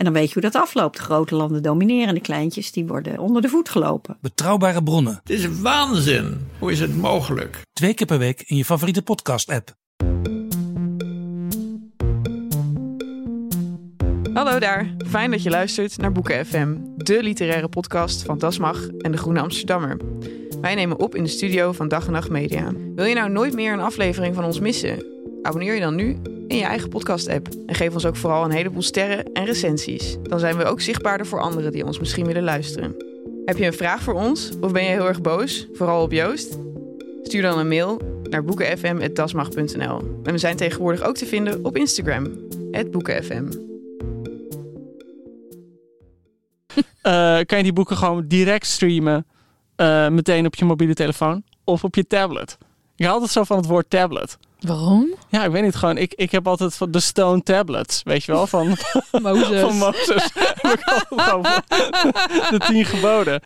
En dan weet je hoe dat afloopt. De grote landen domineren, de kleintjes die worden onder de voet gelopen. Betrouwbare bronnen. Het is waanzin. Hoe is het mogelijk? Twee keer per week in je favoriete podcast-app. Hallo daar, fijn dat je luistert naar Boeken FM, de literaire podcast van Dasmag en de Groene Amsterdammer. Wij nemen op in de studio van Dag en Nacht Media. Wil je nou nooit meer een aflevering van ons missen? Abonneer je dan nu in je eigen podcast-app en geef ons ook vooral een heleboel sterren en recensies. Dan zijn we ook zichtbaarder voor anderen die ons misschien willen luisteren. Heb je een vraag voor ons of ben je heel erg boos, vooral op Joost? Stuur dan een mail naar boekenfm.dasmag.nl. En we zijn tegenwoordig ook te vinden op Instagram, boekenfm. uh, kan je die boeken gewoon direct streamen. Uh, meteen op je mobiele telefoon of op je tablet. Ik hou altijd zo van het woord tablet. Waarom? Ja, ik weet niet. Gewoon, ik, ik heb altijd van de Stone Tablets, weet je wel? Van Mozes. van Mozes. de tien geboden.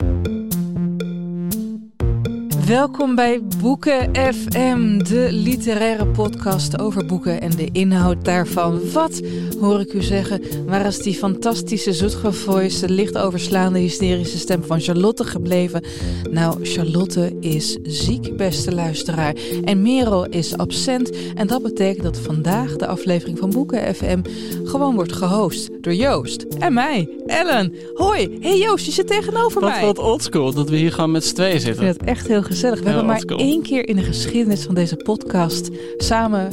Welkom bij Boeken FM, de literaire podcast over boeken en de inhoud daarvan. Wat hoor ik u zeggen? Waar is die fantastische, zoetgevoiste, licht overslaande, hysterische stem van Charlotte gebleven? Nou, Charlotte is ziek, beste luisteraar. En Merel is absent. En dat betekent dat vandaag de aflevering van Boeken FM gewoon wordt gehost door Joost en mij, Ellen. Hoi, hey Joost, je zit tegenover wat, mij. Wat oldschool, dat we hier gewoon met z'n tweeën zitten. Ik vind het echt heel gezellig. We Ja, hebben maar één keer in de geschiedenis van deze podcast samen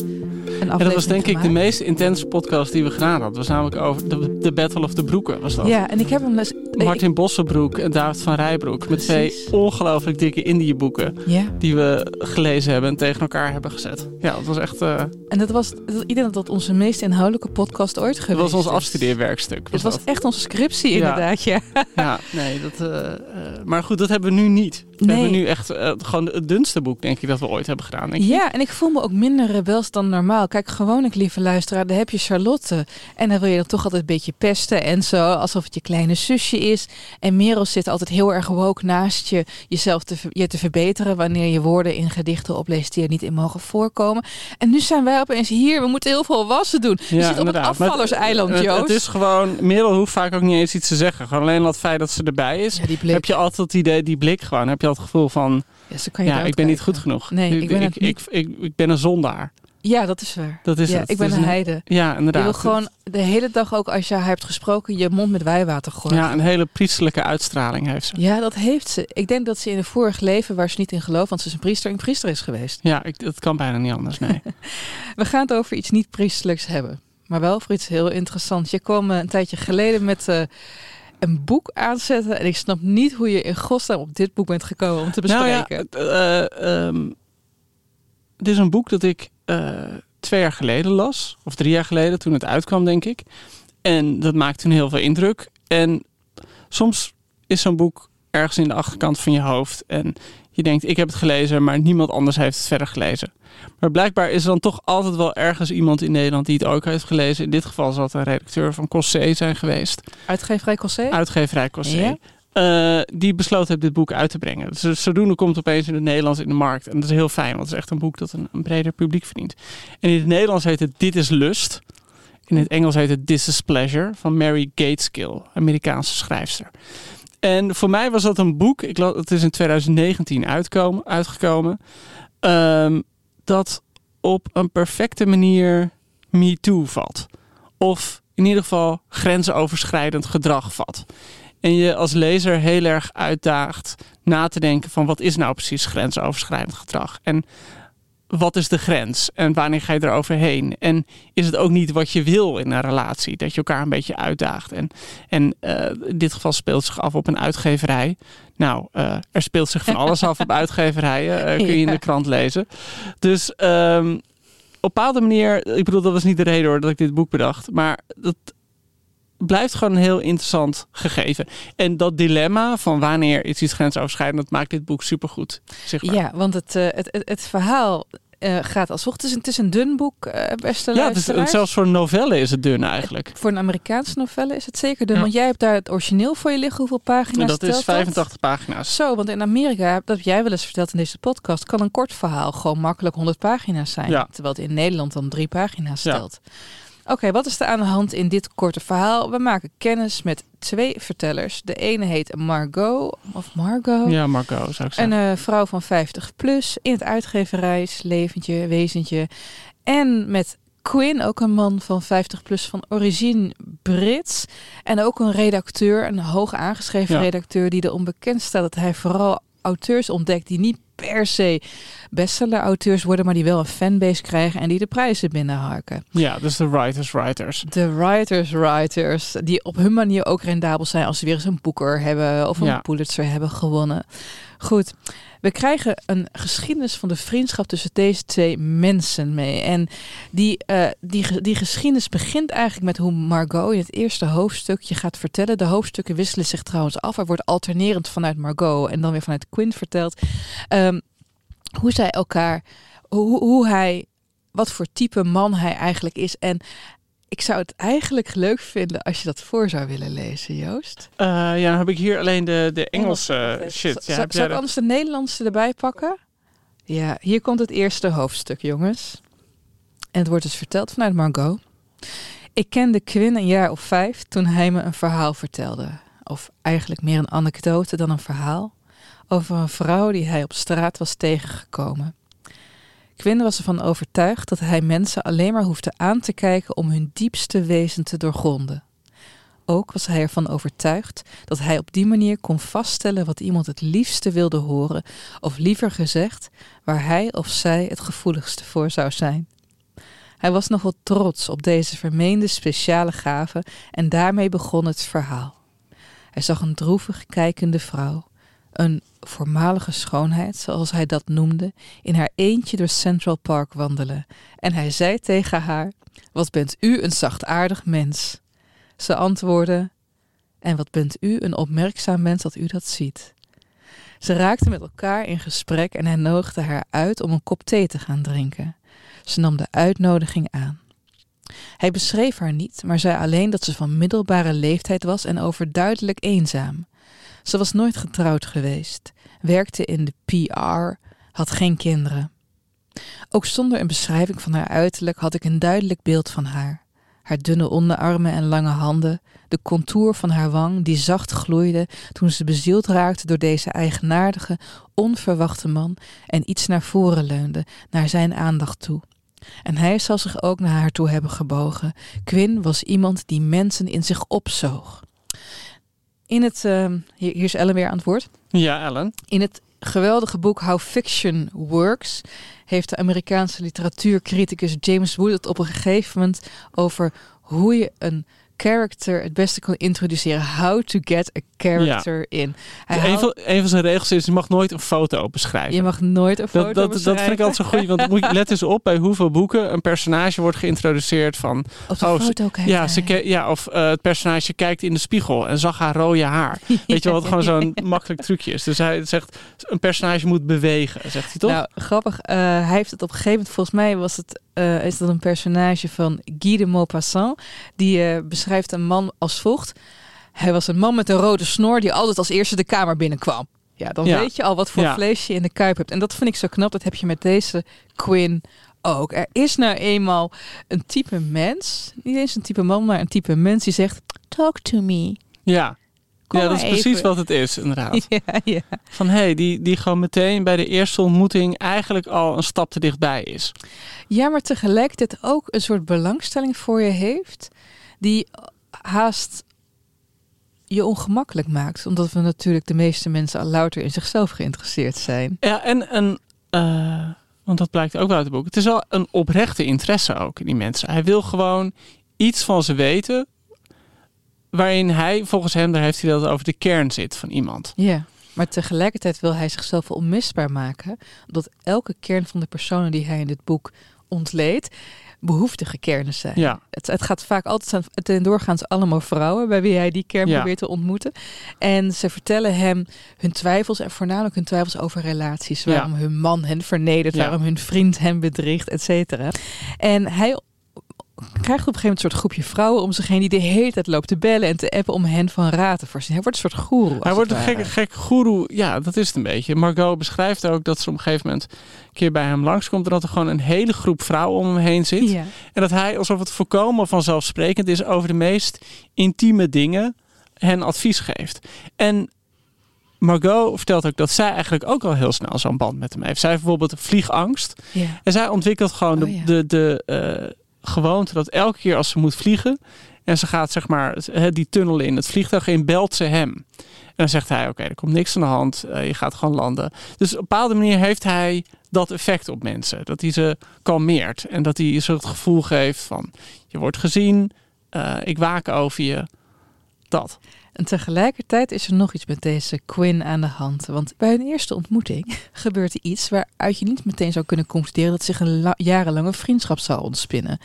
aflevering En dat was denk ik de meest intense podcast die we gedaan hadden. Het was namelijk over de, de Battle of the Broeken was dat. Ja, en ik heb hem dus... Martin Bossenbroek en David van Rijbroek. Met twee ongelooflijk dikke indie boeken. Ja, Die we gelezen hebben en tegen elkaar hebben gezet. Ja, dat was echt... eh, en dat was... Dat, ik denk dat dat onze meest inhoudelijke podcast ooit dat geweest was ons afstudeerwerkstuk. Het was dat. echt onze scriptie Ja. inderdaad, ja. Ja, nee, dat... eh, eh, maar goed, dat hebben we nu niet. We Nee. hebben nu echt gewoon het dunste boek, denk ik, dat we ooit hebben gedaan. Denk ik. Ja, en ik voel me ook minder rebels dan normaal. Kijk, gewoonlijk, lieve luisteraar, daar heb je Charlotte. En dan wil je dan toch altijd een beetje pesten en zo. Alsof het je kleine zusje is. En Merel zit altijd heel erg woke naast je. Jezelf te, je te verbeteren wanneer je woorden in gedichten opleest die er niet in mogen voorkomen. En nu zijn wij opeens hier. We moeten heel veel wassen doen. je zit op het afvallerseiland, Joost. het is gewoon... Merel hoeft vaak ook niet eens iets te zeggen. Gewoon alleen al het feit dat ze erbij is. Ja. Heb je altijd het idee, die blik gewoon. Heb je al het gevoel van... Ja, Ja, ik ben niet goed genoeg. Nee, ik ben ik, het niet. ik, ik, ik ben een zondaar. Ja, dat is waar. Dat is ja, het. ik ben een heide. Ja, inderdaad. Je wil gewoon de hele dag ook als je haar hebt gesproken je mond met wijwater gooien. Ja, een hele priestelijke uitstraling heeft ze. Ja, dat heeft ze. Ik denk dat ze in een vorig leven, waar ze niet in gelooft, want ze is een priester, een priester is geweest. Ja, ik, dat kan bijna niet anders, nee. We gaan het over iets niet priestelijks hebben. Maar wel voor iets heel interessants. Je kwam eh, een tijdje geleden met eh, een boek aanzetten. En ik snap niet hoe je in godsnaam op dit boek bent gekomen om te nou ja, bespreken. het, het is een boek dat ik eh, twee jaar geleden las. Of drie jaar geleden, toen het uitkwam, denk ik. En dat maakte toen heel veel indruk. En soms is zo'n boek ergens in de achterkant van je hoofd. En je denkt, ik heb het gelezen, maar niemand anders heeft het verder gelezen. Maar blijkbaar is er dan toch altijd wel ergens iemand in Nederland die het ook heeft gelezen. In dit geval zal het een redacteur van Cossé zijn geweest. Uitgeverij Cossé? Uitgeverij Cossé. Ja. Eh, die besloten heeft dit boek uit te brengen. Dus zodoende komt het opeens in het Nederlands in de markt. En dat is heel fijn, want het is echt een boek dat een, breder publiek verdient. En in het Nederlands heet het Dit is Lust. In het Engels heet het This is Pleasure van Mary Gateskill, Amerikaanse schrijfster. En voor mij was dat een boek, ik, het is in 2019 uitkomen, uitgekomen, ehm, dat op een perfecte manier Me Too vat. Of in ieder geval grensoverschrijdend gedrag vat. En je als lezer heel erg uitdaagt na te denken van wat is nou precies grensoverschrijdend gedrag? En wat is de grens? En wanneer ga je er overheen? En is het ook niet wat je wil in een relatie? Dat je elkaar een beetje uitdaagt. En, en eh, in dit geval speelt zich af op een uitgeverij. Nou, eh, er speelt zich van alles af op uitgeverijen. eh, kun je in de krant lezen. Dus ehm, op een bepaalde manier... Ik bedoel, dat was niet de reden hoor dat ik dit boek bedacht. Maar dat blijft gewoon een heel interessant gegeven. En dat dilemma van wanneer is iets grensoverschrijdend... dat maakt dit boek supergoed zichtbaar. Ja, want het, eh, het, het, het verhaal eh, gaat als volgt. Het is een, dun boek, eh beste Ja, zelfs voor novelle is het dun eigenlijk. Voor een Amerikaanse novelle is het zeker dun. Ja. Want jij hebt daar het origineel voor je liggen. Hoeveel pagina's dat is 85 pagina's. Zo, want in Amerika, dat heb jij wel eens verteld in deze podcast, kan een kort verhaal gewoon makkelijk 100 pagina's zijn. Ja. Terwijl het in Nederland dan drie pagina's Ja. Oké, wat is er aan de hand in dit korte verhaal? We maken kennis met twee vertellers. De ene heet Margot, of Margot. Ja, Marco zou ik zeggen. Een vrouw van 50 plus in het uitgeverijsleventje, wezentje. En met Quinn, ook een man van 50 plus van origine Brits. En ook een redacteur, een hoog aangeschreven Ja. redacteur, die er onbekend staat dat hij vooral auteurs ontdekt die niet per se bestseller-auteurs worden, maar die wel een fanbase krijgen en die de prijzen binnenharken. Ja, dus de writers, writers. De writers, writers, die op hun manier ook rendabel zijn als ze weer eens een Booker hebben of een Ja. Pulitzer hebben gewonnen. Goed, we krijgen een geschiedenis van de vriendschap tussen deze twee mensen mee. En die, eh, die, die geschiedenis begint eigenlijk met hoe Margot in het eerste hoofdstukje gaat vertellen. De hoofdstukken wisselen zich trouwens af. Er wordt alternerend vanuit Margot en dan weer vanuit Quinn verteld. Ehm, hoe zij elkaar, hoe, hoe hij, wat voor type man hij eigenlijk is. En ik zou het eigenlijk leuk vinden als je dat voor zou willen lezen, Joost. Eh, ja, dan heb ik hier alleen de, de Engelse Engels. shit. Ja, jij ik de- anders de Nederlandse erbij pakken? Ja, hier komt het eerste hoofdstuk, jongens. En het wordt dus verteld vanuit Margot. Ik kende Quinn een jaar of vijf toen hij me een verhaal vertelde. Of eigenlijk meer een anekdote dan een verhaal. Over een vrouw die hij op straat was tegengekomen. Quinn was ervan overtuigd dat hij mensen alleen maar hoefde aan te kijken om hun diepste wezen te doorgronden. Ook was hij ervan overtuigd dat hij op die manier kon vaststellen wat iemand het liefste wilde horen, of liever gezegd, waar hij of zij het gevoeligste voor zou zijn. Hij was nogal trots op deze vermeende speciale gave en daarmee begon het verhaal. Hij zag een droevig kijkende vrouw, een voormalige schoonheid, zoals hij dat noemde, in haar eentje door Central Park wandelen. En hij zei tegen haar: Wat bent u een zachtaardig mens? Ze antwoordde: En wat bent u een opmerkzaam mens dat u dat ziet? Ze raakten met elkaar in gesprek en hij nodigde haar uit om een kop thee te gaan drinken. Ze nam de uitnodiging aan. Hij beschreef haar niet, maar zei alleen dat ze van middelbare leeftijd was en overduidelijk eenzaam. Ze was nooit getrouwd geweest, werkte in de PR, had geen kinderen. Ook zonder een beschrijving van haar uiterlijk had ik een duidelijk beeld van haar. Haar dunne onderarmen en lange handen, de contour van haar wang die zacht gloeide toen ze bezield raakte door deze eigenaardige, onverwachte man en iets naar voren leunde, naar zijn aandacht toe. En hij zal zich ook naar haar toe hebben gebogen. Quinn was iemand die mensen in zich opzoog. In het, ehm, hier, hier is Ellen weer aan het woord. Ja, Ellen. In het geweldige boek How Fiction Works heeft de Amerikaanse literatuurcriticus James Wood het op een gegeven moment over hoe je een character het beste kan introduceren. How to get a character in. Hij een, van, een van zijn regels is, je mag nooit een foto beschrijven. je mag nooit een foto dat, dat, dat vind ik altijd zo goed, want moet je let eens op bij hoeveel boeken een personage wordt geïntroduceerd van... Op de oh, ze- foto kijken. Ja, ze ja, of eh, het personage kijkt in de spiegel en zag haar rode haar. Weet je wel, wat gewoon zo'n makkelijk trucje is. Dus hij zegt, een personage moet bewegen, zegt hij toch? Nou, grappig. eh, hij heeft het op een gegeven moment, volgens mij was het, eh, is dat een personage van Guy de Maupassant. Die eh, beschrijft een man als volgt. Hij was een man met een rode snor die altijd als eerste de kamer binnenkwam. Ja, dan Ja. weet je al wat voor Ja. vlees je in de kuip hebt. En dat vind ik zo knap. Dat heb je met deze Quinn ook. Er is nou eenmaal een type mens, niet eens een type man, maar een type mens die zegt: Talk to me. ja. Kom ja, dat is precies even. wat het is, inderdaad. Ja, ja. Van hé, hey, die, die gewoon meteen bij de eerste ontmoeting eigenlijk al een stap te dichtbij is. Ja, maar tegelijkertijd ook een soort belangstelling voor je heeft, die haast je ongemakkelijk maakt. Omdat we natuurlijk de meeste mensen al louter in zichzelf geïnteresseerd zijn. Ja, en, en eh, want dat blijkt ook wel uit het boek. Het is wel een oprechte interesse ook in die mensen. Hij wil gewoon iets van ze weten, waarin hij, volgens hem, daar heeft hij dat over de kern zit van iemand. Ja. Maar tegelijkertijd wil hij zichzelf onmisbaar maken. Omdat elke kern van de personen die hij in dit boek ontleedt, behoeftige kernen zijn. Ja. Het, het gaat vaak altijd het zijn doorgaans allemaal vrouwen bij wie hij die kern Ja. probeert te ontmoeten. En ze vertellen hem hun twijfels en voornamelijk hun twijfels over relaties. Ja. Waarom hun man hen vernedert, waarom hun vriend hen bedriegt, et cetera. En hij krijgt op een gegeven moment een soort groepje vrouwen om zich heen die de hele tijd loopt te bellen en te appen om hen van raad te voorzien. Hij wordt een soort goeroe. Hij wordt een gekke, gek goeroe. Ja, dat is het een beetje. Margot beschrijft ook dat ze op een gegeven moment een keer bij hem langskomt. En dat er gewoon een hele groep vrouwen om hem heen zit. Ja. En dat hij, alsof het volkomen vanzelfsprekend is, over de meest intieme dingen hen advies geeft. En Margot vertelt ook dat zij eigenlijk ook al heel snel zo'n band met hem heeft. Zij heeft bijvoorbeeld vliegangst. Ja. En zij ontwikkelt gewoon Oh, de, ja. de, de eh, gewoonte dat elke keer als ze moet vliegen en ze gaat zeg maar die tunnel in, het vliegtuig in, belt ze hem. En dan zegt hij, oké, er komt niks aan de hand, eh, je gaat gewoon landen. Dus op een bepaalde manier heeft hij dat effect op mensen. Dat hij ze kalmeert en dat hij ze het gevoel geeft van, je wordt gezien, eh, ik waak over je. Dat. En tegelijkertijd is er nog iets met deze Quinn aan de hand. Want bij hun eerste ontmoeting gebeurt er iets waaruit je niet meteen zou kunnen concluderen dat zich een la- jarenlange vriendschap zal ontspinnen.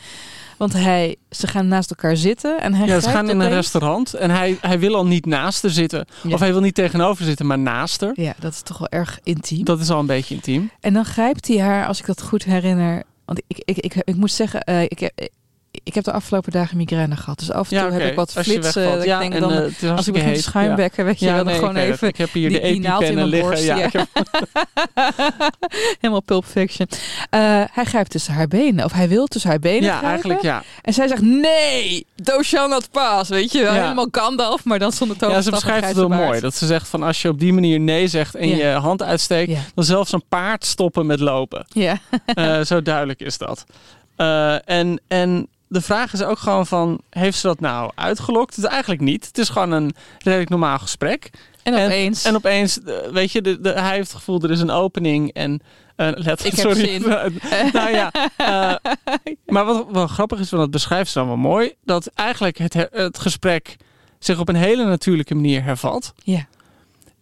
Want hij, ze gaan naast elkaar zitten en hij Ja, ze gaan in een restaurant en hij, hij wil al niet naast haar zitten. Ja. Of hij wil niet tegenover zitten, maar naast haar. Ja, dat is toch wel erg intiem. Dat is al een beetje intiem. En dan grijpt hij haar, als ik dat goed herinner. Want ik, ik, ik, ik moet zeggen, eh, ik, heb, ik heb de afgelopen dagen migraine gehad. Dus af en toe Ja, heb ik wat Als flitsen. wegvalt. dat Ja, ik denk en, dan, eh, als ik begin te schuimbekken, weet je, Ja, wel, dan nee, gewoon even. Ik heb hier die, de die naald in mijn liggen. borst. Ja, heb- Helemaal Pulp Fiction. Eh, hij grijpt tussen haar benen. Of hij wil tussen haar benen ja grijpen. eigenlijk ja. En zij zegt, nee, thou shall not pass. Weet je wel, helemaal Gandalf, maar dan zonder Ja, ze beschrijft het baard. mooi. Dat ze zegt van als je op die manier nee zegt en je hand uitsteekt, dan zelfs een paard stoppen met lopen. Ja. Eh, zo duidelijk is dat. Eh, en, en de vraag is ook gewoon van, heeft ze dat nou uitgelokt? Het is eigenlijk niet. Het is gewoon een redelijk normaal gesprek. En opeens... En opeens, eh, weet je, de, de, hij heeft het gevoel, er is een opening en... eh, let, Ik heb sorry. zin. nou ja, eh, maar wat wel grappig is, want dat beschrijft ze dan wel mooi, dat eigenlijk het, het gesprek zich op een hele natuurlijke manier hervat. Ja.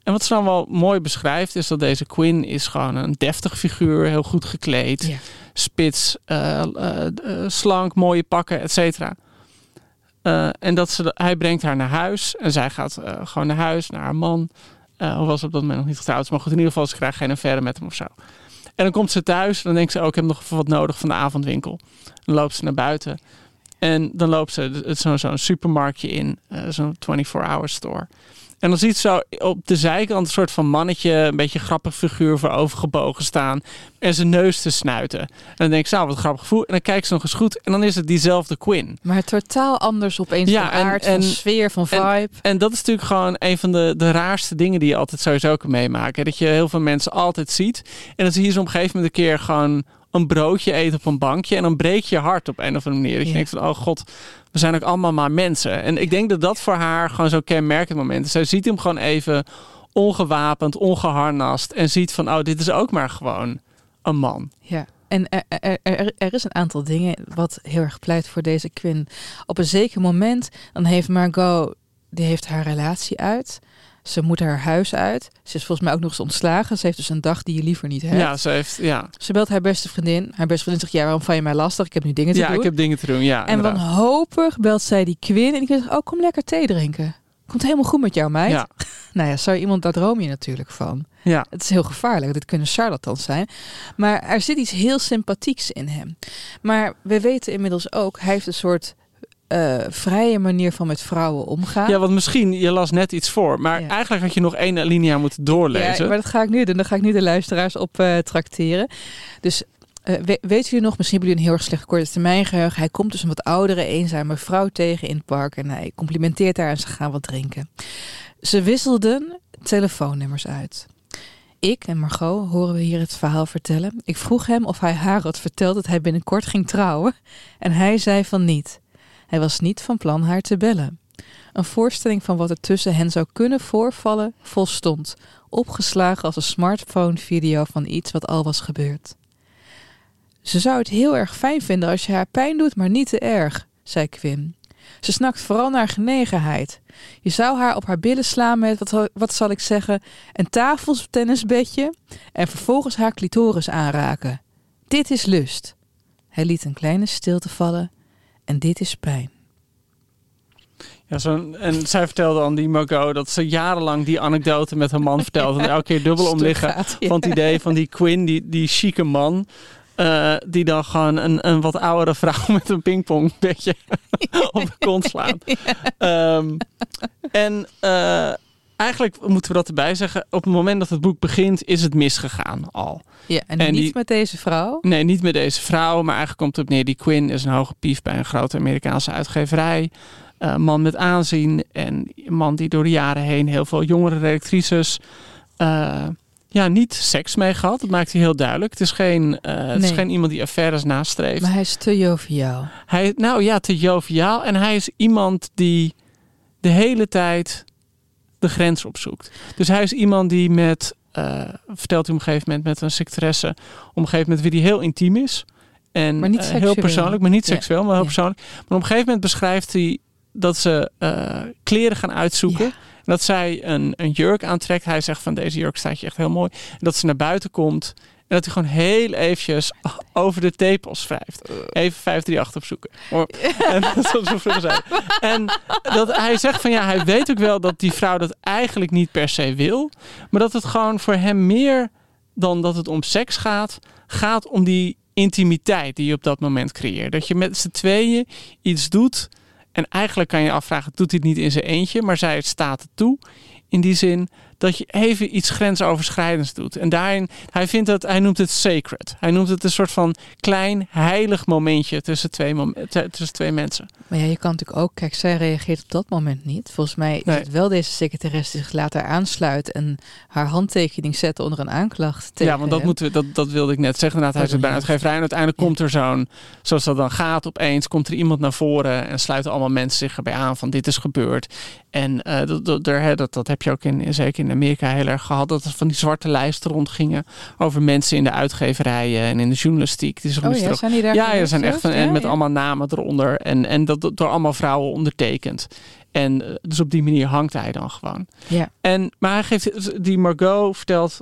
En wat ze dan wel mooi beschrijft, is dat deze Quinn is gewoon een deftig figuur, heel goed gekleed, spits, eh, eh, eh, slank, mooie pakken, et cetera. En dat ze, hij brengt haar naar huis en zij gaat gewoon naar huis, naar haar man. Hoewel ze op dat moment nog niet getrouwd is. Maar goed, in ieder geval, ze krijgt geen affaire met hem of zo. En dan komt ze thuis en dan denkt ze, oh, ik heb nog even wat nodig van de avondwinkel. Dan loopt ze naar buiten. En dan loopt ze het- zo'n zo'n supermarktje in, zo'n 24-hour store. En dan ziet ze zo op de zijkant een soort van mannetje, een beetje grappig figuur voor overgebogen staan. En zijn neus te snuiten. En dan denk ik, zo, wat een grappig gevoel. En dan kijkt ze nog eens goed en dan is het diezelfde Quinn. Maar totaal anders opeens Ja, van aard, en- van sfeer, van en- vibe. En dat is natuurlijk gewoon een van de, de raarste dingen die je altijd sowieso kan meemaken. Dat je heel veel mensen altijd ziet. En dan zie je ze op een gegeven moment een keer gewoon een broodje eten op een bankje. En dan breek je hart op een of andere manier. Dat je Ja. denkt van, oh god, we zijn ook allemaal maar mensen. En ik denk dat dat voor haar gewoon zo'n kenmerkend moment is. Zij ziet hem gewoon even ongewapend, ongeharnast. En ziet van, oh, dit is ook maar gewoon een man. Ja. En er, er, er, is een aantal dingen wat heel erg pleit voor deze Quinn. Op een zeker moment, dan heeft Margot, die heeft haar relatie uit. Ze moet haar huis uit. Ze is volgens mij ook nog eens ontslagen. Ze heeft dus een dag die je liever niet hebt. Ja, ze heeft, ja. Ze belt haar beste vriendin. Haar beste vriendin zegt, ja, waarom val je mij lastig? Ik heb nu dingen te Ja, doen. ik heb dingen te doen. Ja, en inderdaad. wanhopig belt zij die Quinn. En die zegt, oh, kom lekker thee drinken. Komt helemaal goed met jou, meid. Ja, Nou ja, zou iemand, daar droom je natuurlijk van. ja. Het is heel gevaarlijk. Dit kunnen charlatans zijn. Maar er zit iets heel sympathieks in hem. Maar we weten inmiddels ook, hij heeft een soort eh, vrije manier van met vrouwen omgaan. Ja, want misschien, je las net iets voor. Maar Ja. eigenlijk had je nog één alinea moeten doorlezen. Ja, maar dat ga ik nu doen. Daar ga ik nu de luisteraars op eh trakteren. Dus eh, we- weten jullie nog, misschien hebben jullie een heel erg slecht korte termijn geheugen. Hij komt dus een wat oudere, eenzame vrouw tegen in het park. En hij complimenteert haar en ze gaan wat drinken. Ze wisselden telefoonnummers uit. Ik en Margot horen we hier het verhaal vertellen. Ik vroeg hem of hij haar had verteld dat hij binnenkort ging trouwen. En hij zei van niet. Hij was niet van plan haar te bellen. Een voorstelling van wat er tussen hen zou kunnen voorvallen volstond, opgeslagen als een smartphone-video van iets wat al was gebeurd. Ze zou het heel erg fijn vinden als je haar pijn doet, maar niet te erg, zei Quinn. Ze snakt vooral naar genegenheid. Je zou haar op haar billen slaan met, wat, wat zal ik zeggen, een tafeltennisbedje en vervolgens haar clitoris aanraken. Dit is lust. Hij liet een kleine stilte vallen. En dit is pijn. Ja, zo'n en zij vertelde aan die Margot dat ze jarenlang die anekdote met haar man vertelde. En elke keer dubbel om liggen ja. van het idee van die Quinn, die, die chique man. eh, die dan gewoon een, een wat oudere vrouw met een pingpongbedje op de kont slaan. Ehm, en eh, eigenlijk moeten we dat erbij zeggen. Op het moment dat het boek begint, is het misgegaan al. Ja, en, En niet die- met deze vrouw. Nee, niet met deze vrouw, maar eigenlijk komt het op neer. Die Quinn is een hoge pief bij een grote Amerikaanse uitgeverij. Eh, man met aanzien en een man die door de jaren heen heel veel jongere redactrices eh, ja, niet seks mee gehad. Dat maakt hij heel duidelijk. Het is geen, eh, het is geen iemand die affaires nastreeft. Maar hij is te joviaal. Hij, nou ja, te joviaal. En hij is iemand die de hele tijd de grens opzoekt. Dus hij is iemand die met, eh, vertelt hij op een gegeven moment met een secretaresse, op een gegeven moment wie die heel intiem is. En Maar niet eh, heel persoonlijk, maar niet Ja. seksueel, maar heel Ja. persoonlijk. Maar op een gegeven moment beschrijft hij dat ze eh, kleren gaan uitzoeken. Ja. En dat zij een, een jurk aantrekt. Hij zegt van deze jurk staat je echt heel mooi. En dat ze naar buiten komt. En dat hij gewoon heel eventjes over de tepels wrijft. Even 538 opzoeken. En dat is zo vroeger zei. En dat hij zegt van ja, hij weet ook wel dat die vrouw dat eigenlijk niet per se wil. Maar dat het gewoon voor hem meer dan dat het om seks gaat, gaat om die intimiteit die je op dat moment creëert. Dat je met z'n tweeën iets doet. En eigenlijk kan je afvragen, doet hij het niet in zijn eentje? Maar zij staat het toe. In die zin dat je even iets grensoverschrijdends doet. En daarin, hij vindt dat, hij noemt het sacred. Hij noemt het een soort van klein heilig momentje tussen twee, mom- tussen twee mensen. Maar ja, je kan natuurlijk ook... Kijk, zij reageert op dat moment niet. Volgens mij is Nee. het wel deze secretaresse die zich later aansluit... en haar handtekening zet onder een aanklacht tegen ja, want dat, hem. moeten we, dat, dat wilde ik net zeggen. Inderdaad, hij zit bij ja. uitgeverij en uiteindelijk komt er zo'n, zoals dat dan gaat, opeens komt er iemand naar voren en sluiten allemaal mensen zich erbij aan van dit is gebeurd. En eh, dat, dat, dat, heb je ook in, zeker in Amerika heel erg gehad, dat er van die zwarte lijsten rondgingen over mensen in de uitgeverijen en in de journalistiek. Die Oh ja, zijn die daar ja, er zijn echt van, en met ja. allemaal namen eronder en, en dat, dat door allemaal vrouwen ondertekend. En eh, dus op die manier hangt hij dan gewoon. Ja. En, maar hij geeft, die Margot vertelt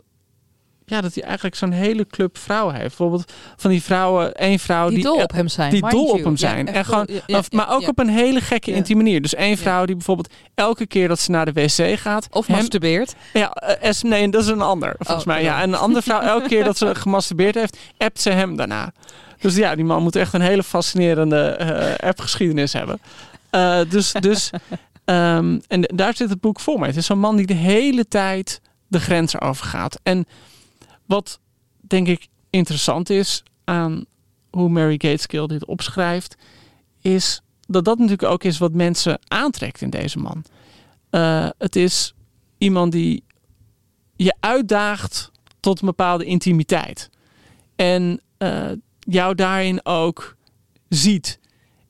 ja, dat hij eigenlijk zo'n hele club vrouwen heeft. Bijvoorbeeld van die vrouwen, één vrouw Die die, dol op hem zijn. die dol op hem zijn. en gewoon, dol- ja, ja, of- maar ook op een hele gekke intieme manier. Dus één vrouw die bijvoorbeeld elke keer dat ze naar de wc gaat. Of hem- masturbeert. ja, eh, nee, dat is een ander. Volgens Oh, mij. Ja, en een andere vrouw, elke keer dat ze gemasturbeerd heeft, appt ze hem daarna. Dus ja, die man moet echt een hele fascinerende eh appgeschiedenis hebben. Eh, dus, dus ehm, en daar zit het boek voor mee. Het is zo'n man die de hele tijd de grenzen overgaat. En wat denk ik interessant is aan hoe Mary Gateskill dit opschrijft, is dat dat natuurlijk ook is wat mensen aantrekt in deze man. Eh, het is iemand die je uitdaagt tot een bepaalde intimiteit. En eh, jou daarin ook ziet.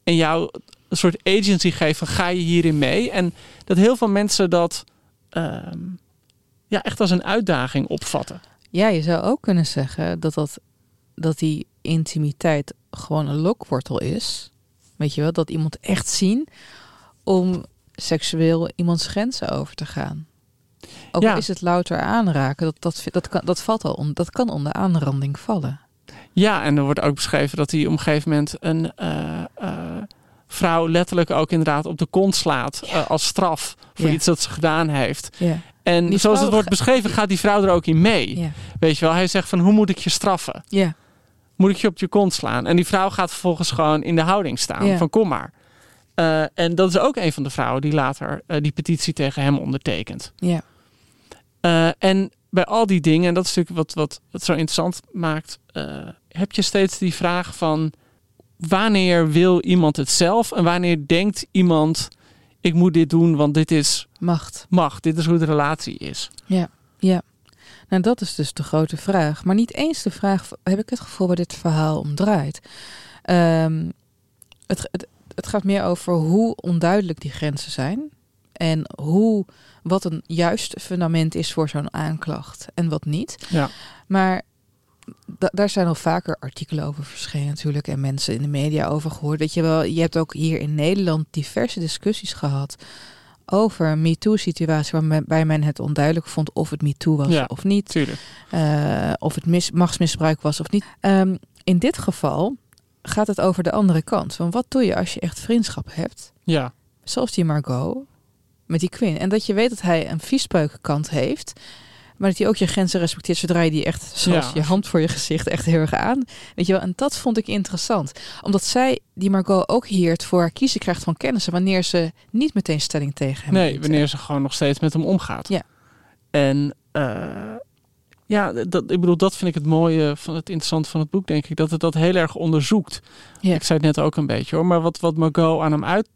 En jou een soort agency geeft van ga je hierin mee. En dat heel veel mensen dat ehm, ja, echt als een uitdaging opvatten. Ja, je zou ook kunnen zeggen dat, dat, dat die intimiteit gewoon een lokwortel is. Weet je wel, dat iemand echt zien om seksueel iemands grenzen over te gaan. Ook Ja. is het louter aanraken, dat, dat, dat, kan, dat, valt al dat kan onder aanranding vallen. Ja, en er wordt ook beschreven dat hij op een gegeven moment een eh, eh, vrouw letterlijk ook inderdaad op de kont slaat eh, als straf voor Ja. iets dat ze gedaan heeft. Ja. En Die zoals het wordt beschreven, gaat die vrouw er ook in mee. Ja. Weet je wel, hij zegt van hoe moet ik je straffen? Ja. Moet ik je op je kont slaan? En die vrouw gaat vervolgens gewoon in de houding staan Ja. van kom maar. Eh, en dat is ook een van de vrouwen die later eh, die petitie tegen hem ondertekent. Ja. Eh, en bij al die dingen, en dat is natuurlijk wat, wat het zo interessant maakt, heb je steeds die vraag van wanneer wil iemand het zelf en wanneer denkt iemand ik moet dit doen, want dit is Macht. macht, dit is hoe de relatie is. Ja. Ja. Nou, dat is dus de grote vraag. Maar niet eens de vraag, heb ik het gevoel waar dit verhaal om draait. Ehm, het, het, het gaat meer over hoe onduidelijk die grenzen zijn. En hoe, wat een juist fundament is voor zo'n aanklacht en wat niet. Ja. Maar da- daar zijn al vaker artikelen over verschenen natuurlijk. En mensen in de media over gehoord. Weet je wel, je hebt ook hier in Nederland diverse discussies gehad over een MeToo-situatie waarbij men het onduidelijk vond of het MeToo was Ja. of niet. Eh, of het mis, machtsmisbruik was of niet. Ehm, in dit geval gaat het over de andere kant. Van wat doe je als je echt vriendschap hebt? Ja. Zoals die Margot met die Quinn. En dat je weet dat hij een viespeukenkant heeft. Maar dat hij ook je grenzen respecteert zodra je die echt, zoals Ja. je hand voor je gezicht, echt heel erg aan. Weet je wel, en dat vond ik interessant. Omdat zij, die Margot, ook hier voor haar kiezen krijgt van kennissen. Wanneer ze niet meteen stelling tegen hem Nee, wanneer ze gewoon nog steeds met hem omgaat. Ja. En eh, ja, dat, ik bedoel, dat vind ik het mooie van het interessante van het boek, denk ik. Dat het dat heel erg onderzoekt. Ja. Ik zei het net ook een beetje hoor. Maar wat, wat Margot aan hem uit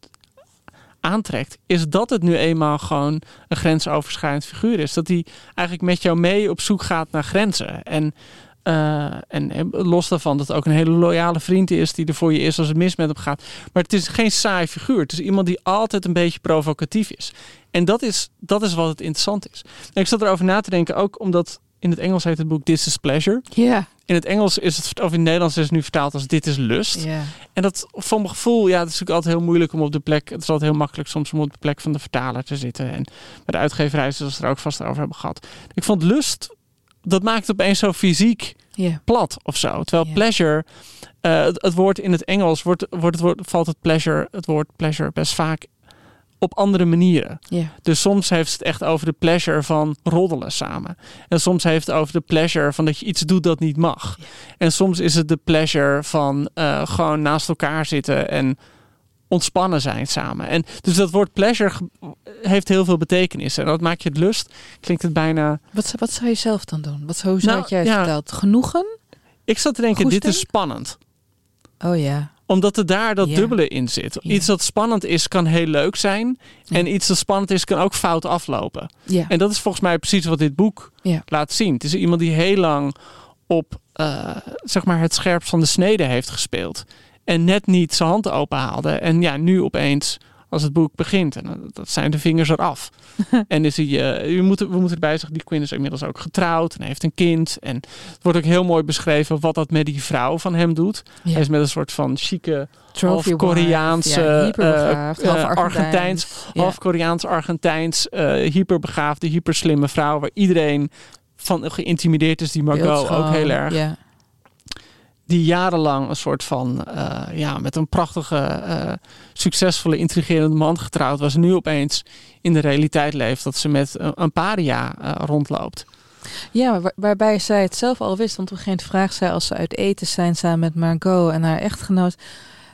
aantrekt, is dat het nu eenmaal gewoon een grensoverschrijdend figuur is. Dat hij eigenlijk met jou mee op zoek gaat naar grenzen. En, eh, en, en los daarvan dat het ook een hele loyale vriend is die er voor je is als het mis met hem gaat. Maar het is geen saai figuur. Het is iemand die altijd een beetje provocatief is. En dat is, dat is wat het interessant is. En ik zat erover na te denken, ook omdat in het Engels heet het boek This is Pleasure. Ja, In het Engels is het, of in het Nederlands is het nu vertaald als Dit is Lust. En dat van mijn gevoel, ja, het is natuurlijk altijd heel moeilijk om op de plek. Het is altijd heel makkelijk soms om op de plek van de vertaler te zitten. En bij de uitgeverij, we het er ook vast over hebben gehad. Ik vond lust, dat maakt het opeens zo fysiek plat of zo. Terwijl pleasure, eh, het, het woord in het Engels wordt, wordt het woord, valt het pleasure, het woord pleasure best vaak op andere manieren. ja. Dus soms heeft het echt over de pleasure van roddelen samen. En soms heeft het over de pleasure van dat je iets doet dat niet mag. En soms is het de pleasure van eh, gewoon naast elkaar zitten en ontspannen zijn samen. En dus dat woord pleasure heeft heel veel betekenis. En dat maakt je het lust. Klinkt het bijna. Wat, wat zou je zelf dan doen? Wat, zou Nou, jij ja. verteld? Genoegen? Ik zat te denken, dit is spannend. Oh ja. Omdat er daar dat dubbele in zit. Iets dat spannend is, kan heel leuk zijn. En iets dat spannend is, kan ook fout aflopen. En dat is volgens mij precies wat dit boek laat zien. Het is iemand die heel lang op eh, zeg maar het scherpst van de snede heeft gespeeld. En net niet zijn hand openhaalde. En ja, nu opeens, als het boek begint, en dat- zijn de vingers eraf. en is hij, eh, je moet, we moeten erbij zeggen, die Quinn is inmiddels ook getrouwd en heeft een kind. En het wordt ook heel mooi beschreven wat dat met die vrouw van hem doet. Ja. Hij is met een soort van chique, half Koreaanse, ja, eh, half eh, Argentijns, Ja. half Koreaans, Argentijns, eh, hyperbegaafde, hyperslimme vrouw, waar iedereen van geïntimideerd is, die Margot ook heel erg. Ja. Die jarenlang een soort van, eh, ja, met een prachtige, eh, succesvolle, intrigerende man getrouwd was. Nu opeens in de realiteit leeft dat ze met een, een paria eh, rondloopt. Ja, waar- waarbij zij het zelf al wist. Want op een gegeven moment vraagt zij als ze uit eten zijn samen met Margot en haar echtgenoot.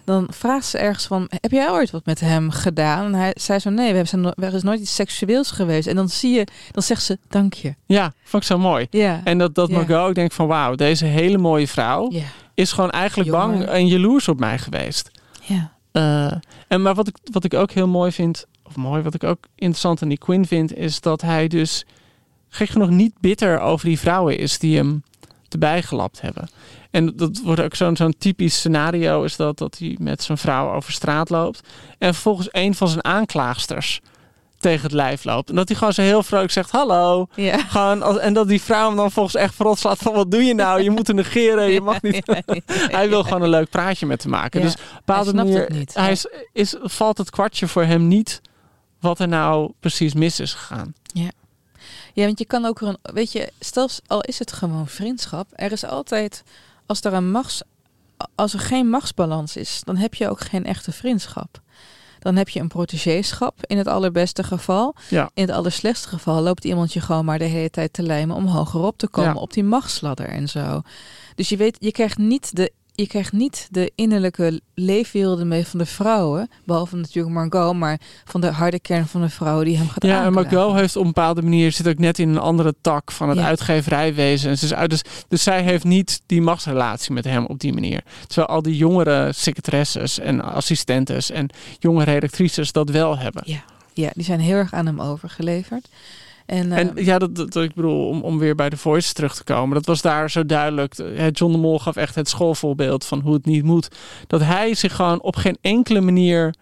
Dan vraagt ze ergens van, heb jij ooit wat met hem gedaan? En hij zei zo, nee, we hebben, er is nooit iets seksueels geweest. En dan zie je, dan zegt ze, dank je. Ja, vond ik zo mooi. Ja, En dat, dat Ja. Margot ook denkt van wauw, deze hele mooie vrouw ja, is gewoon eigenlijk Jongen. bang en jaloers op mij geweest. ja. Eh, en maar wat ik, wat ik ook heel mooi vind, of mooi, wat ik ook interessant aan die Quinn vind, is dat hij dus gek genoeg niet bitter over die vrouwen is die hem erbij gelapt hebben. En dat wordt ook zo'n zo'n typisch scenario, is dat, dat hij met zijn vrouw over straat loopt. En vervolgens een van zijn aanklaagsters tegen het lijf loopt. En dat hij gewoon zo heel vrolijk zegt, hallo. Ja. Gewoon, als, en dat die vrouw hem dan volgens echt verrot slaat van, wat doe je nou? Je moet te negeren, je mag niet. Hij wil gewoon een leuk praatje met hem maken. Ja. Dus bepaalde Hij manier niet. Hij is, is, valt het kwartje voor hem niet wat er nou precies mis is gegaan. Ja, want je kan ook, een, weet je, stel al is het gewoon vriendschap, er is altijd, als er een machts, als er geen machtsbalans is, dan heb je ook geen echte vriendschap. Dan heb je een protégéschap in het allerbeste geval. Ja. In het allerslechtste geval loopt iemand je gewoon maar de hele tijd te lijmen om hogerop te komen Ja. op die machtsladder en zo. Dus je weet, je krijgt niet de, je krijgt niet de innerlijke leefwerelden mee van de vrouwen, behalve natuurlijk Margot, maar van de harde kern van de vrouwen die hem gaat Ja, en. Margot heeft op een bepaalde manier zit ook net in een andere tak van het Ja. uitgeverijwezen. En ze is uit, dus, dus zij heeft niet die machtsrelatie met hem op die manier. Terwijl al die jongere secretaresses en assistentes en jonge redactrices dat wel hebben. Ja, die zijn heel erg aan hem overgeleverd. En, eh, ja, dat, dat, ik bedoel, om, om weer bij de Voice terug te komen. Dat was daar zo duidelijk. John de Mol gaf echt het schoolvoorbeeld van hoe het niet moet. Dat hij zich gewoon op geen enkele manier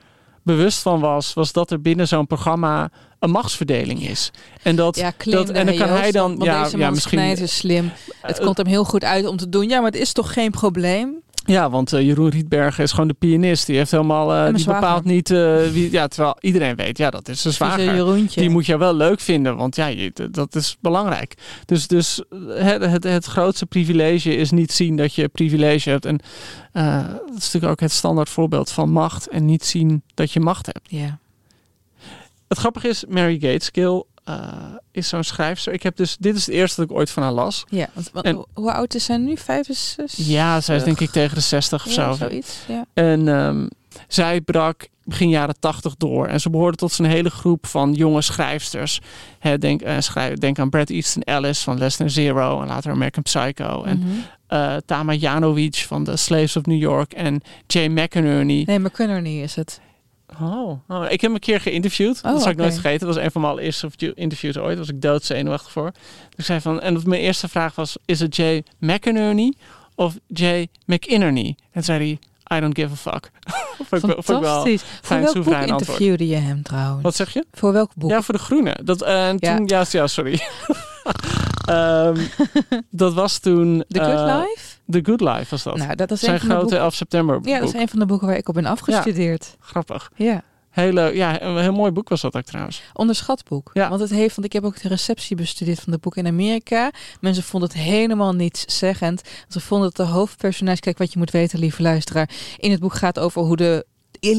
bewust van was, was dat er binnen zo'n programma een machtsverdeling is. En dat, ja, dat en dan kan hij dan, ja, ja, misschien. is slim. Het eh, komt hem heel goed uit om te doen. Ja, maar het is toch geen probleem? Ja, want uh, Jeroen Rietberg is gewoon de pianist. Die heeft helemaal, uh, die bepaalt niet uh, wie. Ja, terwijl iedereen weet, ja, dat is zijn zwager. Die moet je wel leuk vinden, want ja, je, dat is belangrijk. Dus, dus het, het, het grootste privilege is niet zien dat je privilege hebt. En dat is natuurlijk ook het standaard voorbeeld van macht en niet zien dat je macht hebt. Ja. Het grappige is, Mary Gateskill is zo'n schrijfster. Ik heb dus, dit is het eerste dat ik ooit van haar las. Ja, want, want en, hoe oud is zij nu? 65? Ja, zij is denk ik tegen de 60 of ja, zo. Zoiets, ja. En um, zij brak begin jaren 80 door. En ze behoorde tot zijn hele groep van jonge schrijfsters. He, denk, uh, schrijf, denk aan Brad Easton Ellis van Less Than Zero en later American Psycho. En mm -hmm. uh, Tama Janowicz van The Slaves of New York en Jay McInerney. Nee, McInerney is het. Oh, oh, ik heb hem een keer geïnterviewd. Oh, dat zal ik okay. nooit vergeten. Dat was een van mijn allereerste interviews ooit. Daar was ik doodzenuwachtig voor. Dus ik zei van... En mijn eerste vraag was... Is het Jay McInerney of Jay McInerney? En zei hij... I don't give a fuck. wel Voor welk boek interviewde je hem trouwens? Wat zeg je? Voor welk boek? Ja, voor de Groene. Dat, uh, en Ja. toen, ja, ja, sorry. Ehm, dat was toen... The Good eh, Life? The Good Life was dat. Nou, dat is Zijn een van grote boeken- 11 september Ja, dat is boek. een van de boeken waar ik op ben afgestudeerd. Grappig. Ja. Hele, ja, een heel mooi boek was dat ook trouwens. Onderschat boek. Ja. Want het heeft, want ik heb ook de receptie bestudeerd van het boek in Amerika. Mensen vonden het helemaal niets zeggend. Ze vonden het de hoofdpersonage, kijk wat je moet weten, lieve luisteraar. In het boek gaat over hoe de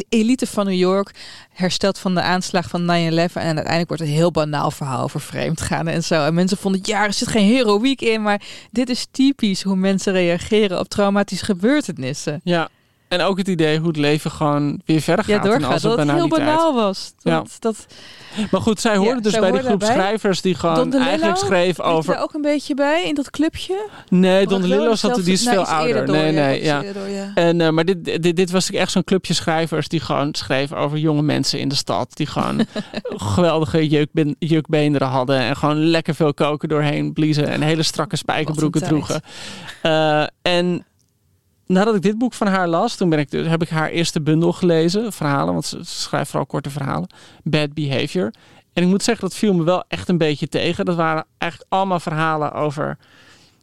elite van New York herstelt van de aanslag van 9-11. En uiteindelijk wordt het een heel banaal verhaal over vreemd gaan en zo. En mensen vonden, ja, er zit geen heroïek in. Maar dit is typisch hoe mensen reageren op traumatische gebeurtenissen. Ja. En ook het idee hoe het leven gewoon weer verder Ja, gaat. en doorgaat. als Dat het heel banaal was. Dat, Ja. dat, Maar goed, zij hoorde Ja, dus zij bij die groep daarbij. schrijvers die gewoon eigenlijk schreef over... daar ook een beetje bij in dat clubje? Nee, Don wel zat, zelfs- die is nou, veel iets ouder. door, nee, ja, nee, ja. door, ja. En, eh, maar dit, dit, dit was echt zo'n clubje schrijvers die gewoon schreven over jonge mensen in de stad. Die gewoon geweldige jeukben, jeukbeenderen hadden. En gewoon lekker veel koken doorheen bliezen. En hele strakke spijkerbroeken droegen. Eh, en nadat ik dit boek van haar las, toen ben ik, dus- heb ik haar eerste bundel gelezen. Verhalen, want ze, schrijft vooral korte verhalen. Bad Behavior. En ik moet zeggen, dat viel me wel echt een beetje tegen. Dat waren eigenlijk allemaal verhalen over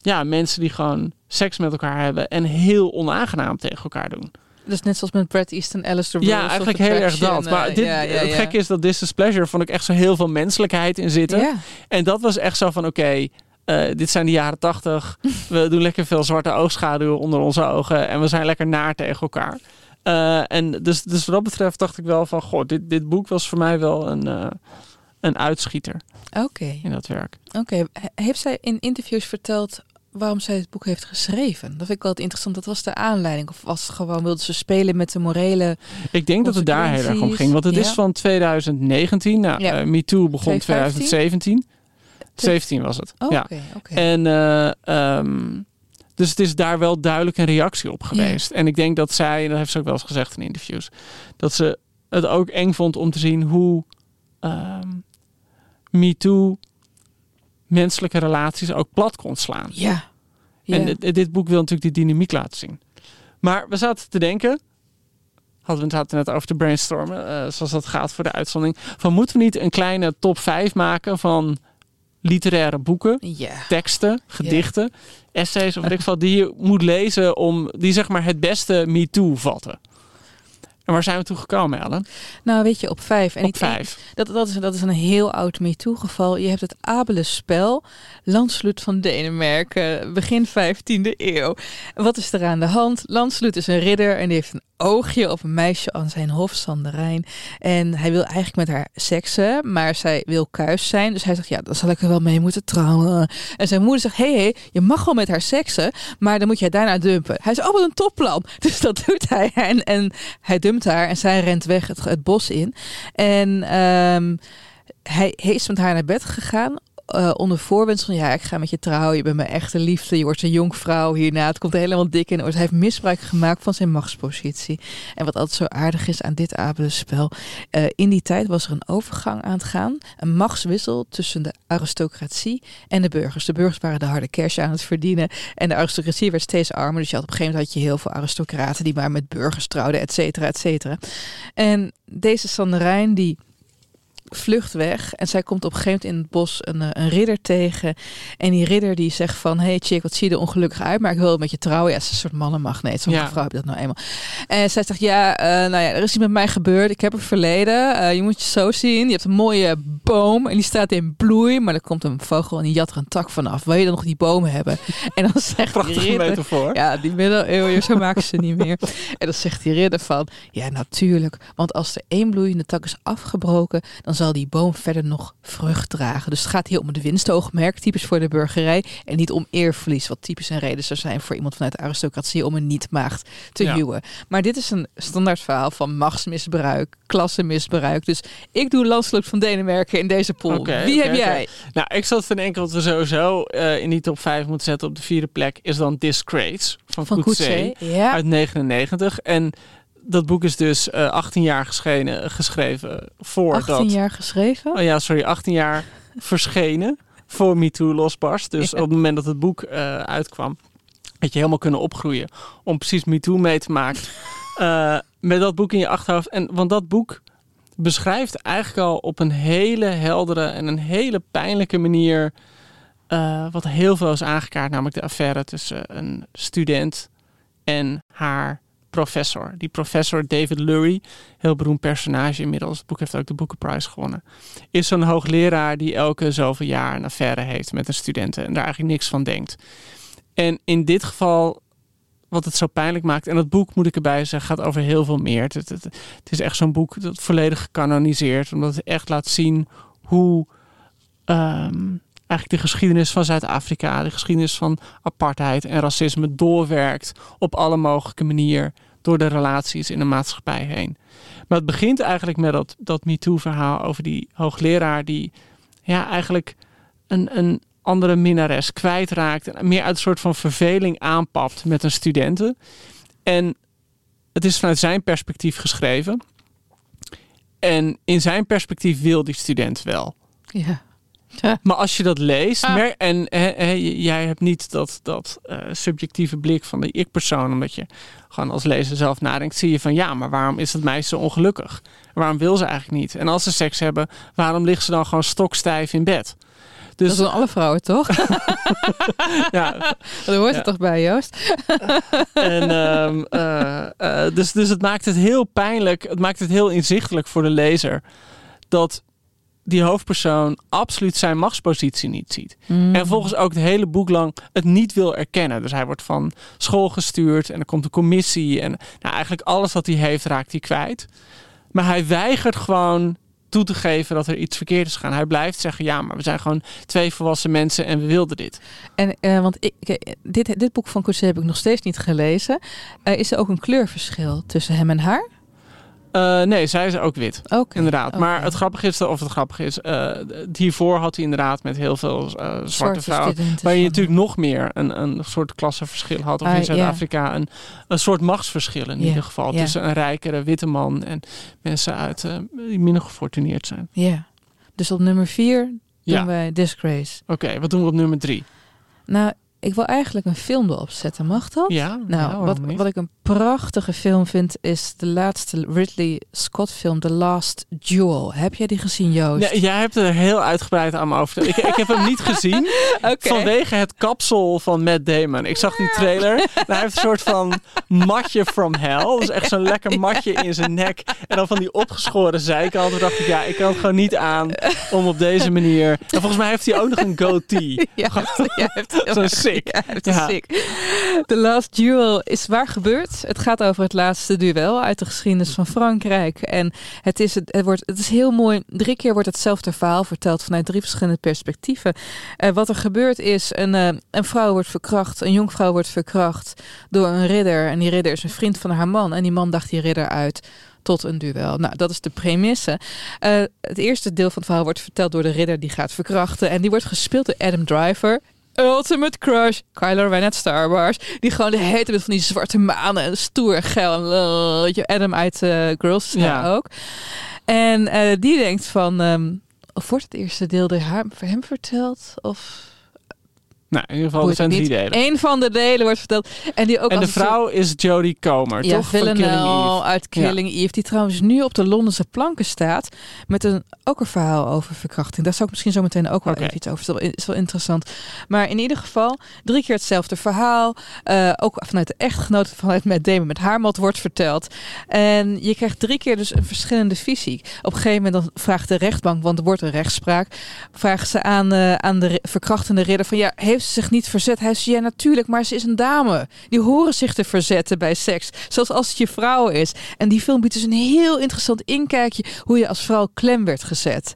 ja, mensen die gewoon seks met elkaar hebben en heel onaangenaam tegen elkaar doen. Dus net zoals met Brad Easton, Alistair Ja, Rules of eigenlijk heel erg dat. Maar eh, dit, ja, ja, het ja. gekke is dat This is Pleasure vond ik echt zo heel veel menselijkheid in zitten. Ja. En dat was echt zo van oké, eh, dit zijn de jaren tachtig. we doen lekker veel zwarte oogschaduw onder onze ogen en we zijn lekker naar tegen elkaar. Eh, en dus, dus wat dat betreft dacht ik wel van, goh, dit, dit boek was voor mij wel een, eh, een uitschieter Oké, in dat werk. oké. He- Heeft zij in interviews verteld waarom zij het boek heeft geschreven? Dat vind ik wel interessant. Dat was de aanleiding. Of was het gewoon, wilde ze spelen met de morele... Ik denk dat het daar heel erg om ging. Want het is van 2019. Nou, Ja. MeToo begon 2015? 2017. 17 was het. Oh, ja. En ehm, dus het is daar wel duidelijk een reactie op geweest. En ik denk dat zij, en dat heeft ze ook wel eens gezegd in interviews, dat ze het ook eng vond om te zien hoe ehm MeToo menselijke relaties ook plat kon slaan. Ja. ja. En dit, dit boek wil natuurlijk die dynamiek laten zien. Maar we zaten te denken, hadden we zaten net over te brainstormen, eh, zoals dat gaat voor de uitzondering, van moeten we niet een kleine top 5 maken van literaire boeken, teksten, gedichten, essays of weet ik veel, die je moet lezen om die zeg maar het beste MeToo vatten. En waar zijn we toe gekomen, Ellen? Nou, weet je, op vijf. En Op ik denk- vijf. Dat, dat, is, dat is een heel oud MeToo-geval. Je hebt het abele spel. Landsloot van Denemarken, begin 15e eeuw. Wat is er aan de hand? Landsloot is een ridder en die heeft een oogje op een meisje aan zijn hof, Sanderijn. En hij wil eigenlijk met haar seksen, maar zij wil kuis zijn. Dus hij zegt, ja, dan zal ik er wel mee moeten trouwen. En zijn moeder zegt, hé, hey, hey, je mag wel met haar seksen, maar dan moet jij daarna dumpen. Hij zegt, oh, wat een topplan. Dus dat doet hij. En, en hij dumpt haar en zij rent weg het, het bos in. En ehm, hij, hij is met haar naar bed gegaan. Eh, onder voorwendsel van ja, ik ga met je trouwen. Je bent mijn echte liefde. Je wordt een jonkvrouw hierna. Het komt helemaal dik in. Hij heeft misbruik gemaakt van zijn machtspositie. En wat altijd zo aardig is aan dit abelenspel. eh in die tijd was er een overgang aan het gaan. Een machtswissel tussen de aristocratie en de burgers. De burgers waren de harde cash aan het verdienen. En de aristocratie werd steeds armer. Dus je had op een gegeven moment had je heel veel aristocraten die maar met burgers trouwden, et cetera, et cetera. En deze Sanderijn die vlucht weg. En zij komt op een gegeven moment in het bos een, eh, een ridder tegen. En die ridder die zegt van... Hey chick, wat zie je er ongelukkig uit? Maar ik wil met je trouwen. Ja, het is een soort mannenmagneet. Zo'n Ja. vrouw heb je dat nou eenmaal. En zij zegt, ja, eh, nou ja, er is iets met mij gebeurd. Ik heb een verleden. Eh, je moet je zo zien. Je hebt een mooie boom en die staat in bloei. Maar er komt een vogel en die jat er een tak vanaf. Wil je dan nog die boom hebben? En dan zegt die Prachtige ridder... metafoor. Ja, die middeleeuwen, zo maken ze niet meer. En dan zegt die ridder van, ja natuurlijk, want als er één bloeiende tak is afgebroken, dan zal die boom verder nog vrucht dragen. Dus het gaat hier om het winstoogmerk, typisch voor de burgerij, en niet om eerverlies, wat typisch een reden zou zijn voor iemand vanuit de aristocratie om een niet-maagd te Ja. huwen. Maar dit is een standaard verhaal van machtsmisbruik, klassenmisbruik. Dus ik doe Lanslot van Denemarken in deze pool. Wie heb jij? Nou, ik zat te denken wat we sowieso eh, in die top 5 moeten zetten op de vierde plek is dan Disgrace van, Van Coetzee. Ja. uit 99. En dat boek is dus eh 18 jaar geschenen, geschreven voor 18 dat... jaar geschreven. Oh ja, sorry, 18 jaar verschenen voor MeToo losbarst. Dus Ja. op het moment dat het boek eh, uitkwam, had je helemaal kunnen opgroeien om precies MeToo mee te maken. Eh, met dat boek in je achterhoofd. En, want dat boek beschrijft eigenlijk al op een hele heldere en een hele pijnlijke manier wat heel veel is aangekaart, namelijk de affaire tussen een student en haar professor. Die professor David Lurie, heel beroemd personage inmiddels, het boek heeft ook de Boekenprijs gewonnen, is zo'n hoogleraar die elke zoveel jaar een affaire heeft met een studenten en daar eigenlijk niks van denkt. En in dit geval, wat het zo pijnlijk maakt, en dat boek moet ik erbij zeggen, gaat over heel veel meer. Het, het is echt zo'n boek dat volledig gecanoniseerd, omdat het echt laat zien hoe ehm, eigenlijk de geschiedenis van Zuid-Afrika, de geschiedenis van apartheid en racisme doorwerkt op alle mogelijke manieren door de relaties in de maatschappij heen. Maar het begint eigenlijk met dat, dat MeToo-verhaal over die hoogleraar die ja, eigenlijk een, een andere minnares kwijtraakt en meer uit een soort van verveling aanpapt met een studenten. En het is vanuit zijn perspectief geschreven. En in zijn perspectief wil die student wel. Ja. Maar als je dat leest, Ah. mer- en jij hebt niet dat, dat eh, subjectieve blik van de ik-persoon, omdat je gewoon als lezer zelf nadenkt, zie je van ja, maar waarom is dat meisje zo ongelukkig? Waarom wil ze eigenlijk niet? En als ze seks hebben, waarom ligt ze dan gewoon stokstijf in bed? Dus dat doen alle vrouwen, toch? ja, Daar hoort Ja. het toch bij, Joost? En, ehm, eh, eh, dus, dus het maakt het heel pijnlijk, het maakt het heel inzichtelijk voor de lezer dat die hoofdpersoon absoluut zijn machtspositie niet ziet. Mm. En volgens ook het hele boek lang het niet wil erkennen. Dus hij wordt van school gestuurd en er komt een commissie. En nou, eigenlijk alles wat hij heeft raakt hij kwijt. Maar hij weigert gewoon toe te geven dat er iets verkeerd is gegaan. Hij blijft zeggen, ja, maar we zijn gewoon twee volwassen mensen en we wilden dit. En, eh, want ik, kijk, dit, dit boek van Coetzee heb ik nog steeds niet gelezen. Eh, is er ook een kleurverschil tussen hem en haar? Eh, nee, zij is ook wit. Inderdaad. Maar het grappige is, of het grappige is, eh, hiervoor had hij inderdaad met heel veel eh, zwarte, vrouwen. studenten Waar je natuurlijk nog meer een, een soort klassenverschil had. Of Ah, in ja. Zuid-Afrika een, een soort machtsverschil in ieder geval. Tussen een rijkere witte man en mensen uit, die minder gefortuneerd zijn. Ja. Dus op nummer vier doen Ja. wij Disgrace. Oké, wat doen we op nummer drie? Nou, ik wil eigenlijk een film erop zetten. Mag dat? Ja, Nou, ja, wat, wat ik een prachtige film vind, is de laatste Ridley Scott film, The Last Duel. Heb jij die gezien, Joost? Nee, jij hebt er heel uitgebreid aan me over. Ik, ik heb hem niet gezien vanwege het kapsel van Matt Damon. Ik zag die trailer. en hij heeft een soort van matje from hell. Dus echt zo'n lekker matje in zijn nek. En dan van die opgeschoren zijkant. Toen dacht ik, ja, ik kan het gewoon niet aan om op deze manier... En volgens mij heeft hij ook nog een goatee. Ja, hij heeft- hij heeft heel Zo'n erg- sick. Ja, hij heeft Ja. een sick. The Last Duel is waar gebeurd. Het gaat over het laatste duel uit de geschiedenis van Frankrijk. En het is, het, wordt, het is heel mooi. Drie keer wordt hetzelfde verhaal verteld vanuit drie verschillende perspectieven. Eh, wat er gebeurt is, een, eh, een vrouw wordt verkracht, een jonkvrouw wordt verkracht door een ridder. En die ridder is een vriend van haar man. En die man dacht die ridder uit tot een duel. Nou, dat is de premisse. Eh, het eerste deel van het verhaal wordt verteld door de ridder die gaat verkrachten. En die wordt gespeeld door Adam Driver. Ultimate crush, Kylo Ren uit Star Wars. Die gewoon de tijd met van die zwarte manen en stoer geil. En, weet je, Adam uit eh, Girls Ja. ook. En eh, die denkt van... ehm, of wordt het eerste deel door haar, voor hem verteld? Of Nou, in ieder geval, zijn drie delen. Eén van de delen wordt verteld. En, die ook En de vrouw is Jodie Comer, Ja, toch? Van Killing Villanelle Eve. uit Killing Eve. Die trouwens nu op de Londense planken staat. Met een, ook een verhaal over verkrachting. Daar zou ik misschien zo meteen ook wel even iets over vertellen. Is wel interessant. Maar in ieder geval, drie keer hetzelfde verhaal. Eh, ook vanuit de echtgenoot, vanuit Matt Damon met haar mat wordt verteld. En je krijgt drie keer dus een verschillende visie. Op een gegeven moment dan vraagt de rechtbank, want er wordt een rechtspraak. Vragen ze aan, eh, aan de verkrachtende ridder van... ja, heeft zich niet verzet? Hij zegt, ja, natuurlijk, maar ze is een dame. Die horen zich te verzetten bij seks. Zelfs als het je vrouw is. En die film biedt dus een heel interessant inkijkje... hoe je als vrouw klem werd gezet.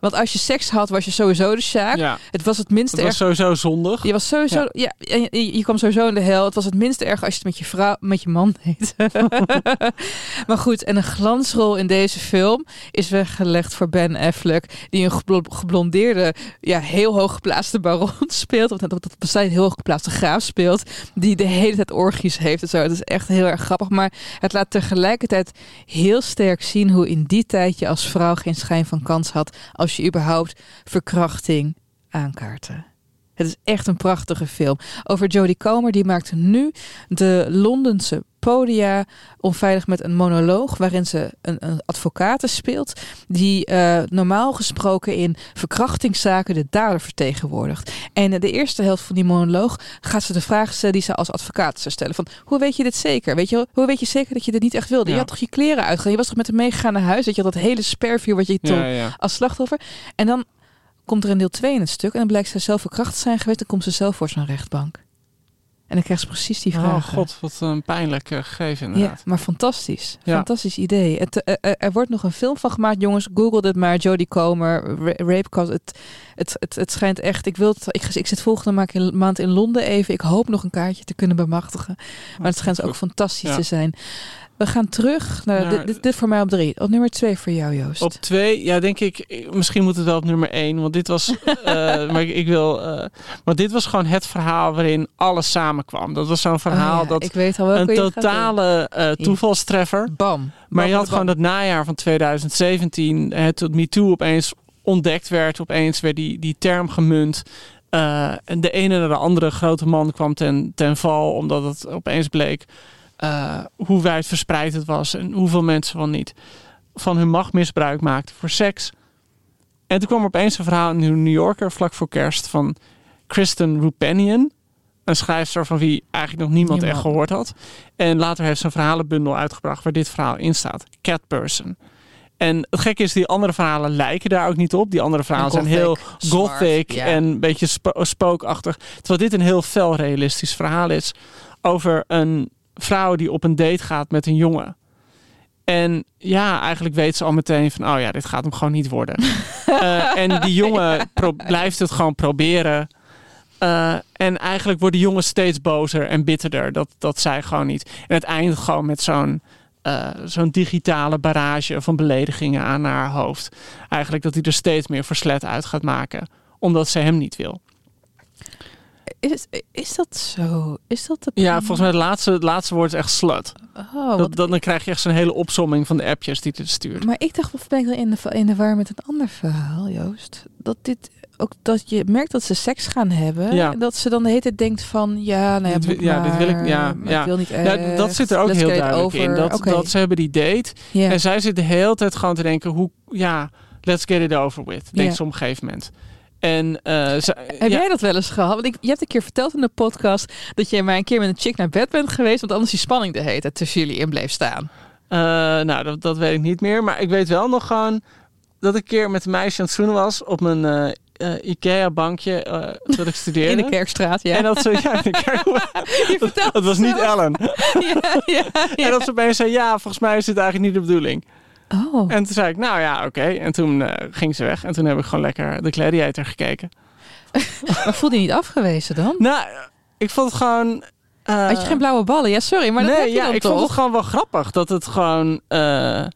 Want als je seks had, was je sowieso de Sjaak. Ja, Het was het minste het was erg. sowieso zondig. Je was sowieso, Ja. ja, en je, je kwam sowieso in de hel. Het was het minste erg als je het met je vrouw, met je man deed. maar goed, en een glansrol in deze film is weggelegd voor Ben Affleck, die een geblo- geblondeerde, ja, heel hoog geplaatste baron speelt. Of dat dat bestaat heel hoog geplaatste graaf speelt, die de hele tijd orgies heeft en zo. Het is echt heel erg grappig, maar het laat tegelijkertijd heel sterk zien hoe in die tijd je als vrouw geen schijn van kans had als je überhaupt verkrachting aankaarten. Het is echt een prachtige film. Over Jodie Comer, die maakt nu de Londense podia onveilig met een monoloog waarin ze een, een advocaat speelt die eh, normaal gesproken in verkrachtingszaken de dader vertegenwoordigt. En eh, de eerste helft van die monoloog gaat ze de vraag stellen die ze als advocaat zou stellen. Van, hoe weet je dit zeker? Weet je, hoe weet je zeker dat je dit niet echt wilde? Ja. Je had toch je kleren uitgedaan? Je was toch met hem meegegaan naar huis? Dat je dat hele spervuur wat je toen Ja, ja. als slachtoffer. En dan komt er een deel 2 in het stuk. En dan blijkt ze zelf verkracht zijn geweest. Dan komt ze zelf voor zo'n rechtbank. En dan krijgt ze precies die vragen. Oh god, wat een pijnlijk eh, gegeven Ja, maar fantastisch. Ja. Fantastisch idee. Het, eh, eh, er wordt nog een film van gemaakt, jongens. Google dit maar. Jodie Comer, Ra- Rape Cause. Het, het, het, het schijnt echt... Ik, wil het, ik, ik zit volgende maand in, maand in Londen even. Ik hoop nog een kaartje te kunnen bemachtigen. Maar het schijnt ook fantastisch Ja. te zijn. We gaan terug naar... Naar- dit, voor mij op drie. Op nummer twee voor jou, Joost. Op twee, ja, denk ik, misschien moet het wel op nummer één. Want dit was, eh, maar ik, ik wil, eh, want dit was gewoon het verhaal waarin alles samenkwam. Dat was zo'n verhaal Oh ja, dat ik weet al een totale eh, toevalstreffer. Bam. Maar je had bam. gewoon dat najaar van 2017, het tot MeToo opeens ontdekt werd. Opeens werd die, die term gemunt. En de ene naar de andere grote man kwam ten, ten val, omdat het opeens bleek eh, hoe wijd verspreid het was en hoeveel mensen van niet van hun macht misbruik maakten voor seks. En toen kwam er opeens een verhaal in de New Yorker vlak voor kerst van Kristen Rupenian. Een schrijfster van wie eigenlijk nog niemand, Niemand. echt gehoord had. En later heeft ze een verhalenbundel uitgebracht waar dit verhaal in staat. Cat Person. En het gekke is, die andere verhalen lijken daar ook niet op. Die andere verhalen zijn heel Gothic, smart, en een beetje spo- spookachtig. Terwijl dit een heel fel realistisch verhaal is over een vrouw die op een date gaat met een jongen. En ja, eigenlijk weet ze al meteen van, oh ja, dit gaat hem gewoon niet worden. Eh, en die jongen blijft het gewoon proberen. Eh, en eigenlijk wordt de jongen steeds bozer en bitterder. Dat, dat zij gewoon niet. En het eindigt gewoon met zo'n eh, zo'n digitale barrage van beledigingen aan haar hoofd. Eigenlijk dat hij er steeds meer verslet uit gaat maken. Omdat ze hem niet wil. Is, is dat zo? Is dat de... Ja, volgens mij het laatste, het laatste woord is echt slut. Oh, Dat, dan, dan krijg je echt zo'n hele opsomming van de appjes die het stuurt. Maar ik dacht, of ben ik dan in de, in de war met een ander verhaal, Joost? Dat dit ook dat je merkt dat ze seks gaan hebben. Ja. En dat ze dan de hele tijd denkt van ja, nou ja, Dit dit wil ik- ja, ja. ik wil niet Ja, echt. dat zit er ook heel duidelijk in. Dat, dat ze hebben die date. En zij zit de hele tijd gewoon te denken, hoe, ja, let's get it over with. Denkt Ja. ze op een gegeven moment. En eh, ze- Heb ja, jij dat wel eens gehad? Want ik, je hebt een keer verteld in de podcast dat je maar een keer met een chick naar bed bent geweest, want anders die spanning de hele tijd tussen jullie in bleef staan. eh, nou, dat, dat weet ik niet meer. Maar ik weet wel nog gewoon dat ik een keer met een meisje aan het zoenen was op mijn eh, Ikea-bankje eh toen ik studeerde. In de Kerkstraat, ja. En dat ze, ja, in de kerk. was niet Ellen. ja, ja, ja. En dat ze opeens zei, ja, volgens mij is dit eigenlijk niet de bedoeling. Oh, En toen zei ik, nou ja, oké. En toen eh, ging ze weg. En toen heb ik gewoon lekker de Gladiator gekeken. maar voelde je niet afgewezen dan? Nou, ik vond het gewoon... eh, Had je geen blauwe ballen? Ja, sorry, maar dat nee, heb je ja, dan ik toch? vond het gewoon wel grappig dat het gewoon... eh,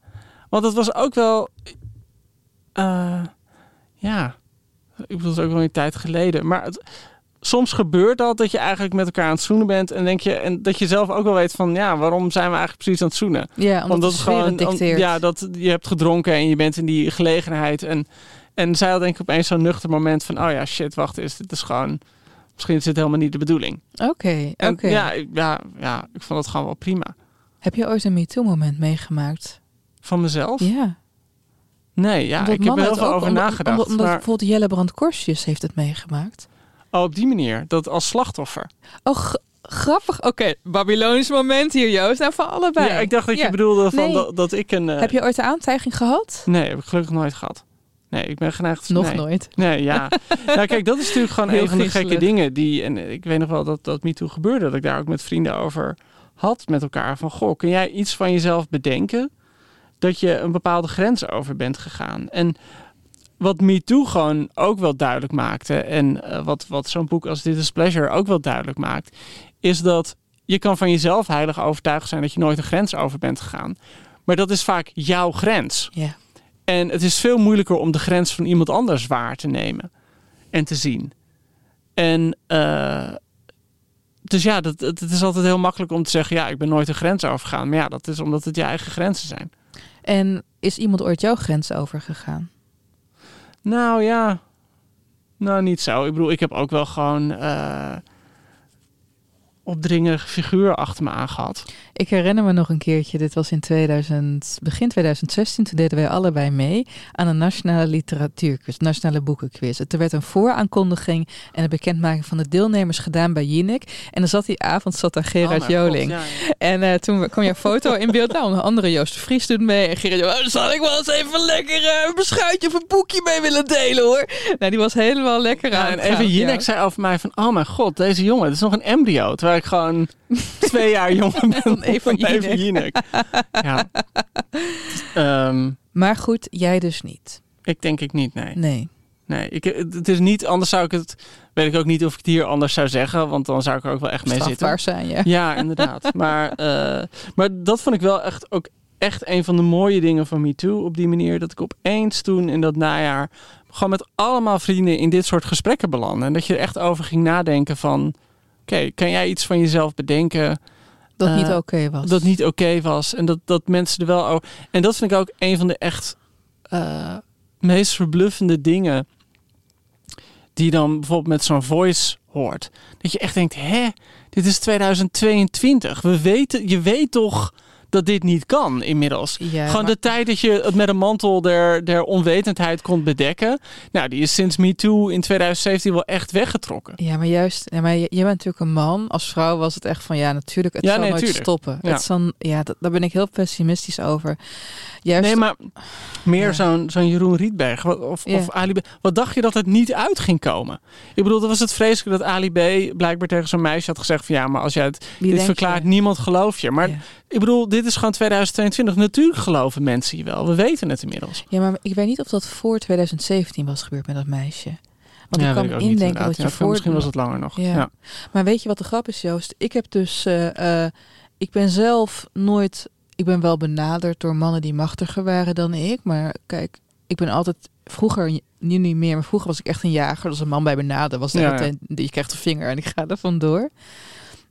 want het was ook wel... ja, ik bedoel, het is ook wel een tijd geleden. Maar het, soms gebeurt dat, dat je eigenlijk met elkaar aan het zoenen bent. En, denk je, en dat je zelf ook wel weet van... Ja, waarom zijn we eigenlijk precies aan het zoenen? Ja, omdat, het gewoon, ja, dat je hebt gedronken en je bent in die gelegenheid. En, en zij had denk ik opeens zo'n nuchter moment van, oh ja, shit, wacht eens, dit is gewoon Misschien is het helemaal niet de bedoeling. Oké, oké. Ja, ik- ja, ja, ik vond het gewoon wel prima. Heb je ooit een MeToo-moment meegemaakt? Van mezelf? Ja. Nee, ja, Omdat ik heb er heel veel ook- over omdat- nagedacht. Omdat, omdat maar bijvoorbeeld Jelle Brand Korsjes heeft het meegemaakt. Oh, op die manier, dat als slachtoffer. Oh, grappig. Oké, Babylonisch moment hier, Joost. Nou, van allebei. Ja, ik dacht dat Ja. je bedoelde van Nee. dat, dat ik een... eh, Heb je ooit de aantijging gehad? Nee, heb ik gelukkig nooit gehad. Nee, ik ben geneigd... Nog nee. nooit. Nee, ja. nou, kijk, dat is natuurlijk gewoon Heel een van de gekke dingen die... En ik weet nog wel dat dat MeToo gebeurde. Dat ik daar ook met vrienden over had met elkaar. Van, goh, kun jij iets van jezelf bedenken... dat je een bepaalde grens over bent gegaan? En wat MeToo gewoon ook wel duidelijk maakte... en eh, wat, wat zo'n boek als Dit is Pleasure ook wel duidelijk maakt... is dat je kan van jezelf heilig overtuigd zijn... dat je nooit een grens over bent gegaan. Maar dat is vaak jouw grens. Ja. En het is veel moeilijker om de grens van iemand anders waar te nemen en te zien. En eh, dus ja, dat, het, het is altijd heel makkelijk om te zeggen: ja, ik ben nooit een grens overgegaan. Maar ja, dat is omdat het je eigen grenzen zijn. En is iemand ooit jouw grens overgegaan? Nou ja, nou niet zo. Ik bedoel, ik heb ook wel gewoon opdringerige figuur achter me aangehad. Ik herinner me nog een keertje, dit was in 2000, begin 2016, toen deden wij allebei mee aan een nationale literatuurquiz, nationale boekenquiz. Het werd een vooraankondiging en een bekendmaking van de deelnemers gedaan bij Jinek. En dan zat die avond zat daar Gerard Oh God, Joling. ja, ja. En eh, toen kwam jouw foto in beeld. Nou, een andere Joost de Vries doet mee. En Gerard Joling, oh, dan zal ik wel eens even lekker eh, een beschuitje of een boekje mee willen delen hoor. Nou, die was helemaal lekker aan Ja, en even. Jinek zei over mij van... Oh mijn god, deze jongen, het is nog een embryo. Terwijl ik gewoon twee jaar jonger ben Eva Eva Jinek. Jinek. Ja. Ehm, Maar goed, jij dus niet. ik denk ik niet, nee. Nee. Nee, ik, het is niet... Anders zou ik het... Weet ik ook niet of ik het hier anders zou zeggen. Want dan zou ik er ook wel echt mee zitten. Strafbaar zijn, ja. Ja, inderdaad. maar, eh, maar dat vond ik wel echt ook echt een van de mooie dingen van MeToo. Op die manier dat ik opeens toen in dat najaar... gewoon met allemaal vrienden in dit soort gesprekken belandde. En dat je er echt over ging nadenken van... Oké, kan jij iets van jezelf bedenken... Dat Eh, niet oké was. dat niet oké was. En dat, dat mensen er wel over. En dat vind ik ook een van de echt eh, meest verbluffende dingen. Die dan bijvoorbeeld met zo'n voice hoort. Dat je echt denkt: hè, dit is 2022. We weten, je weet toch dat dit niet kan inmiddels. Ja, Gewoon maar- de tijd dat je het met een mantel der, der onwetendheid kon bedekken. Nou, die is sinds MeToo in 2017 wel echt weggetrokken. Ja, maar juist, ja, maar je, je bent natuurlijk een man. Als vrouw was het echt van ja, natuurlijk, het Ja, zal nee, nooit tuurlijk. stoppen. Ja. Het zal, ja, dat, daar ben ik heel pessimistisch over. Juist, Nee, maar meer zo'n zo'n Jeroen Rietberg of, of Ali B. Wat dacht je dat het niet uit ging komen? Ik bedoel, dat was het vreselijk dat Ali B. blijkbaar tegen zo'n meisje had gezegd van ja, maar als jij het Wie dit verklaart, je? niemand gelooft je. Maar ik bedoel, dit is gewoon 2022. Natuurlijk geloven mensen je wel. We weten het inmiddels. Ja, maar ik weet niet of dat voor 2017 was gebeurd met dat meisje. Want ja, ik kan me indenken dat je Ja, voor... Misschien was het langer nog. Ja. Ja. Maar weet je wat de grap is, Joost? Ik heb dus... eh, eh, ik ben zelf nooit... Ik ben wel benaderd door mannen die machtiger waren dan ik. Maar kijk, ik ben altijd... Vroeger, nu niet meer, maar vroeger was ik echt een jager. Als een man bij me naderde, was Ja, meteen... Je krijgt een vinger en ik ga er vandoor.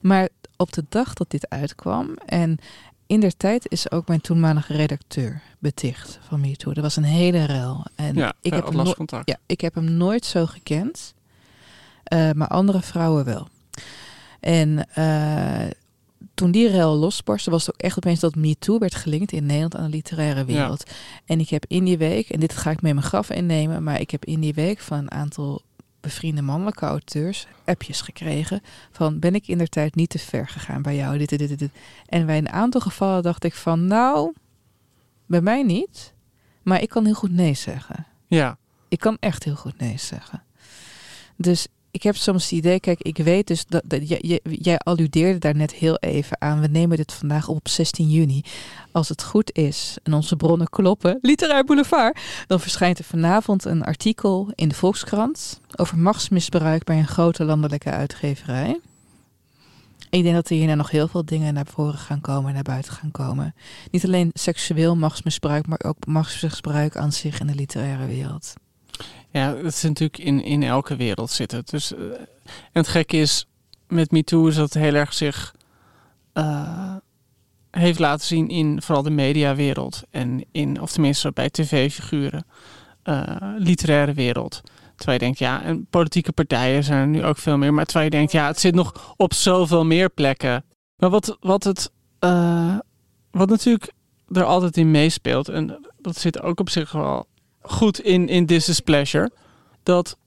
Maar op de dag dat dit uitkwam... En in der tijd is ook mijn toenmalige redacteur beticht van MeToo. Er was een hele rel. En Ja, ik, ja, heb hem last no- contact. ja, ik heb hem nooit zo gekend. Eh, maar andere vrouwen wel. En eh, toen die rel losbarstte, was het ook echt opeens dat MeToo werd gelinkt in Nederland aan de literaire wereld. En ik heb in die week, en dit ga ik mee mijn graf innemen, maar ik heb in die week van een aantal bevriende mannelijke auteurs appjes gekregen van ben ik in der tijd niet te ver gegaan bij jou, dit, dit, dit, dit. En bij een aantal gevallen dacht ik van nou, bij mij niet, maar ik kan heel goed nee zeggen. Ja. Ik kan echt heel goed nee zeggen. Dus ik heb soms het idee, kijk, ik weet dus dat, jij, jij- alludeerde daar net heel even aan. We nemen dit vandaag op op 16 juni. Als het goed is en onze bronnen kloppen, Literair Boulevard, dan verschijnt er vanavond een artikel in de Volkskrant over machtsmisbruik bij een grote landelijke uitgeverij. Ik denk dat er hierna nog heel veel dingen naar voren gaan komen, naar buiten gaan komen. Niet alleen seksueel machtsmisbruik, maar ook machtsmisbruik aan zich in de literaire wereld. Ja, dat is natuurlijk in, in elke wereld zitten. Dus, eh, en het gekke is, met MeToo is dat heel erg zich eh, heeft laten zien in vooral de mediawereld. En in, of tenminste bij tv-figuren, eh, literaire wereld. Terwijl je denkt, ja, en politieke partijen zijn er nu ook veel meer. Maar terwijl je denkt, ja, het zit nog op zoveel meer plekken. Maar wat, wat het, wat natuurlijk er altijd in meespeelt, en dat zit ook op zich wel goed in, in This is Pleasure, dat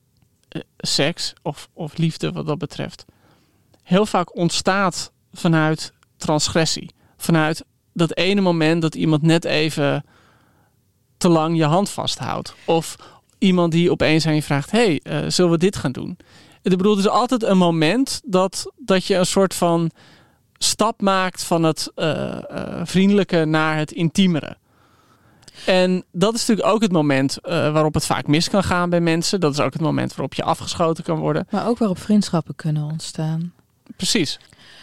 eh, seks of, of liefde wat dat betreft heel vaak ontstaat vanuit transgressie. Vanuit dat ene moment dat iemand net even te lang je hand vasthoudt. Of iemand die opeens aan je vraagt: hey, uh, zullen we dit gaan doen? Ik bedoel, er is altijd een moment dat, dat je een soort van stap maakt van het uh, vriendelijke naar het intiemere. En dat is natuurlijk ook het moment waarop het vaak mis kan gaan bij mensen. Dat is ook het moment waarop je afgeschoten kan worden. Maar ook waarop vriendschappen kunnen ontstaan. Precies.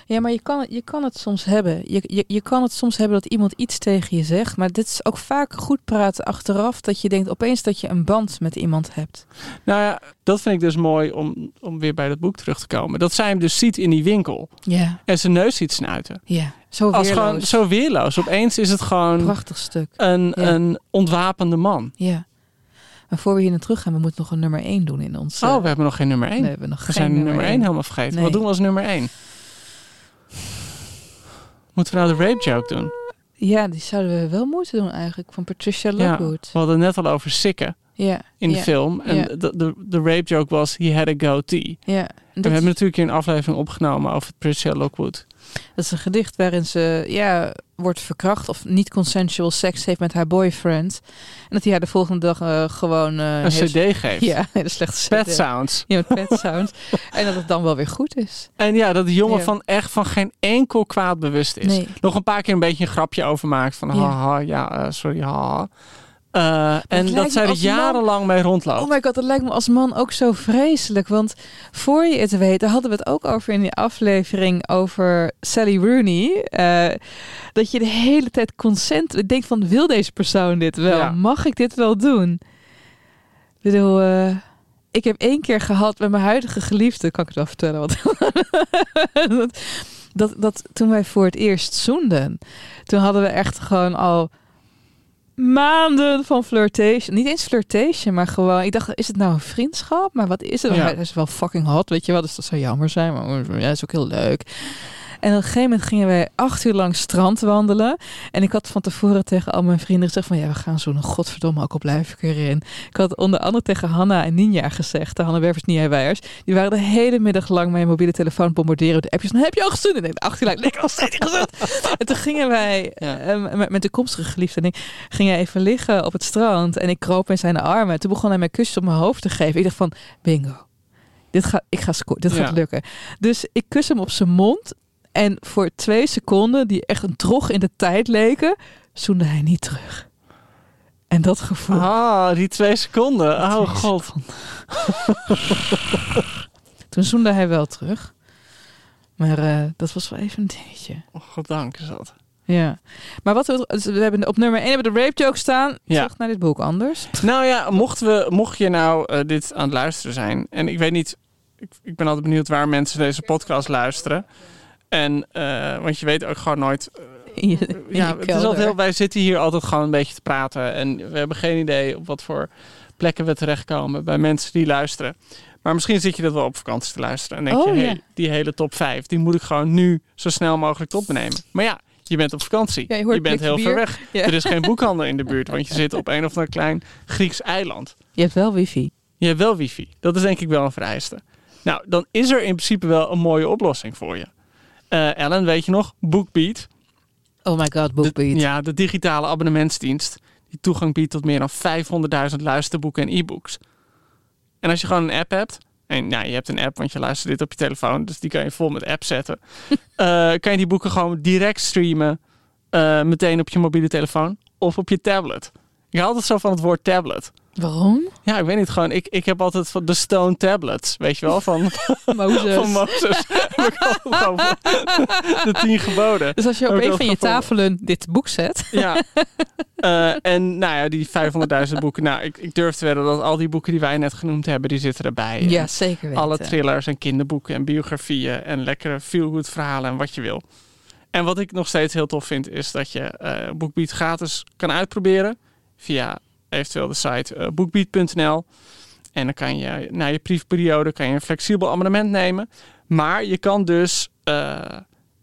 Ja, maar je kan, je kan het soms hebben. Je, je, je kan het soms hebben dat iemand iets tegen je zegt. Maar dit is ook vaak goed praten achteraf. Dat je denkt opeens dat je een band met iemand hebt. Nou ja, dat vind ik dus mooi om, om weer bij dat boek terug te komen. Dat zij hem dus ziet in die winkel. Ja. En zijn neus ziet snuiten. Ja, zo weerloos. Als gewoon, zo weerloos. Opeens is het gewoon... Prachtig stuk. Een, een ontwapende man. Ja. Maar voor we hier naar terug gaan, we moeten nog een nummer 1 doen in ons. Oh, we hebben nog geen nummer 1. Nee, we hebben nog we geen zijn nummer nummer 1 één. helemaal vergeten. Nee. Wat doen we als nummer 1? Moeten we nou de rape joke doen? Ja, die zouden we wel moeten doen eigenlijk. Van Patricia Ja, Lockwood. we hadden net al over sikken Ja. in de ja, film. En ja. de, de, de rape joke was, he had a goatee. Ja. En we hebben natuurlijk hier een aflevering opgenomen over Patricia Lockwood. Dat is een gedicht waarin ze ja, wordt verkracht of niet consensual seks heeft met haar boyfriend. En dat hij haar de volgende dag eh, gewoon... eh, Een cd geeft. Ja, hele slechte Pet CD. Sounds. Ja, met pet sounds. en dat het dan wel weer goed is. En ja, dat de jongen Ja. van echt van geen enkel kwaad bewust is. Nee. Nog een paar keer een beetje een grapje over maakt. Van Ja. haha, ja, eh, sorry, haha. Eh, en dat zij er man- jarenlang mee rondloopt. Oh my god, dat lijkt me als man ook zo vreselijk. Want voor je het weet, daar hadden we het ook over in die aflevering over Sally Rooney. eh, dat je de hele tijd consent denkt van, wil deze persoon dit wel? Ja. Mag ik dit wel doen? Ik bedoel, eh, ik heb één keer gehad met mijn huidige geliefde, kan ik het wel vertellen. Wat, dat, dat, dat toen wij voor het eerst zoenden, toen hadden we echt gewoon al maanden van flirtation. Niet eens flirtation, maar gewoon... Ik dacht, is het nou een vriendschap? Maar wat is het? Ja. Hij is wel fucking hot, weet je wel. Dus dat zou jammer zijn, maar ja, is ook heel leuk. En op een gegeven moment gingen wij acht uur lang strand wandelen. En ik had van tevoren tegen al mijn vrienden gezegd van... ja, we gaan zo'n godverdomme, ook al blijf ik erin. Ik had onder andere tegen Hanna en Ninja gezegd... de Hanna Wervers, Ninja Weijers... die waren de hele middag lang mijn mobiele telefoon bombarderen... met de appjes van, heb je al gestuurd? En ik acht uur lang, steeds gestuurd. En toen gingen wij Ja. eh, met, met de komstige geliefde... en ik ging hij even liggen op het strand... en ik kroop in zijn armen. Toen begon hij mij kusjes op mijn hoofd te geven. Ik dacht van, bingo. Dit gaat, ik ga scoren, dit Ja. gaat lukken. Dus ik kus hem op zijn mond... En voor twee seconden, die echt een trog in de tijd leken, zoende hij niet terug. En dat gevoel. Ah, die twee seconden. Oh Twee god. seconden. Toen zoende hij wel terug. Maar eh, dat was wel even een dingetje. Oh, goddank is dat. Ja. Maar wat we, dus we hebben op nummer 1 hebben de rape joke staan. Ja. Terug naar dit boek anders. Nou ja, mocht, we, mocht je nou eh, dit aan het luisteren zijn. En ik weet niet, ik, ik ben altijd benieuwd waar mensen deze podcast luisteren. En, eh, want je weet ook gewoon nooit. eh, je, ja, het is altijd heel, wij zitten hier altijd gewoon een beetje te praten. En we hebben geen idee op wat voor plekken we terechtkomen bij mensen die luisteren. Maar misschien zit je dat wel op vakantie te luisteren. En denk Oh, je, ja. hey, die hele top 5, die moet ik gewoon nu zo snel mogelijk opnemen. Maar ja, je bent op vakantie. Ja, je bent heel ver weg. Ja. Er is geen boekhandel in de buurt, want je zit op een of ander klein Grieks eiland. Je hebt wel wifi. Je hebt wel wifi. Dat is denk ik wel een vereiste. Nou, dan is er in principe wel een mooie oplossing voor je. Eh, Ellen, weet je nog? Bookbeat. Oh my god, De, BookBeat. ja, de digitale abonnementsdienst. Die toegang biedt tot meer dan 500.000 luisterboeken en e-books. En als je gewoon een app hebt. En ja, je hebt een app, want je luistert dit op je telefoon. Dus die kan je vol met app zetten. eh, kan je die boeken gewoon direct streamen. eh, meteen op je mobiele telefoon. Of op je tablet. Ik hou altijd zo van het woord tablet. Waarom? Ja, ik weet niet. Gewoon, ik, ik heb altijd van de Stone Tablets. Weet je wel? Van, Mozes. van Mozes. De tien geboden. Dus als je op een van je tafelen dit boek zet. Ja. Eh, en nou ja, die 500.000 boeken. Nou, ik, ik durf te wedden dat al die boeken die wij net genoemd hebben, die zitten erbij. Ja, En zeker weten. Alle thrillers en kinderboeken en biografieën en lekkere feel-good verhalen en wat je wil. En wat ik nog steeds heel tof vind, is dat je eh BookBeat gratis kan uitproberen via eventueel de site eh, bookbeat.nl. En dan kan je na je briefperiode kan je een flexibel abonnement nemen. Maar je kan dus, eh,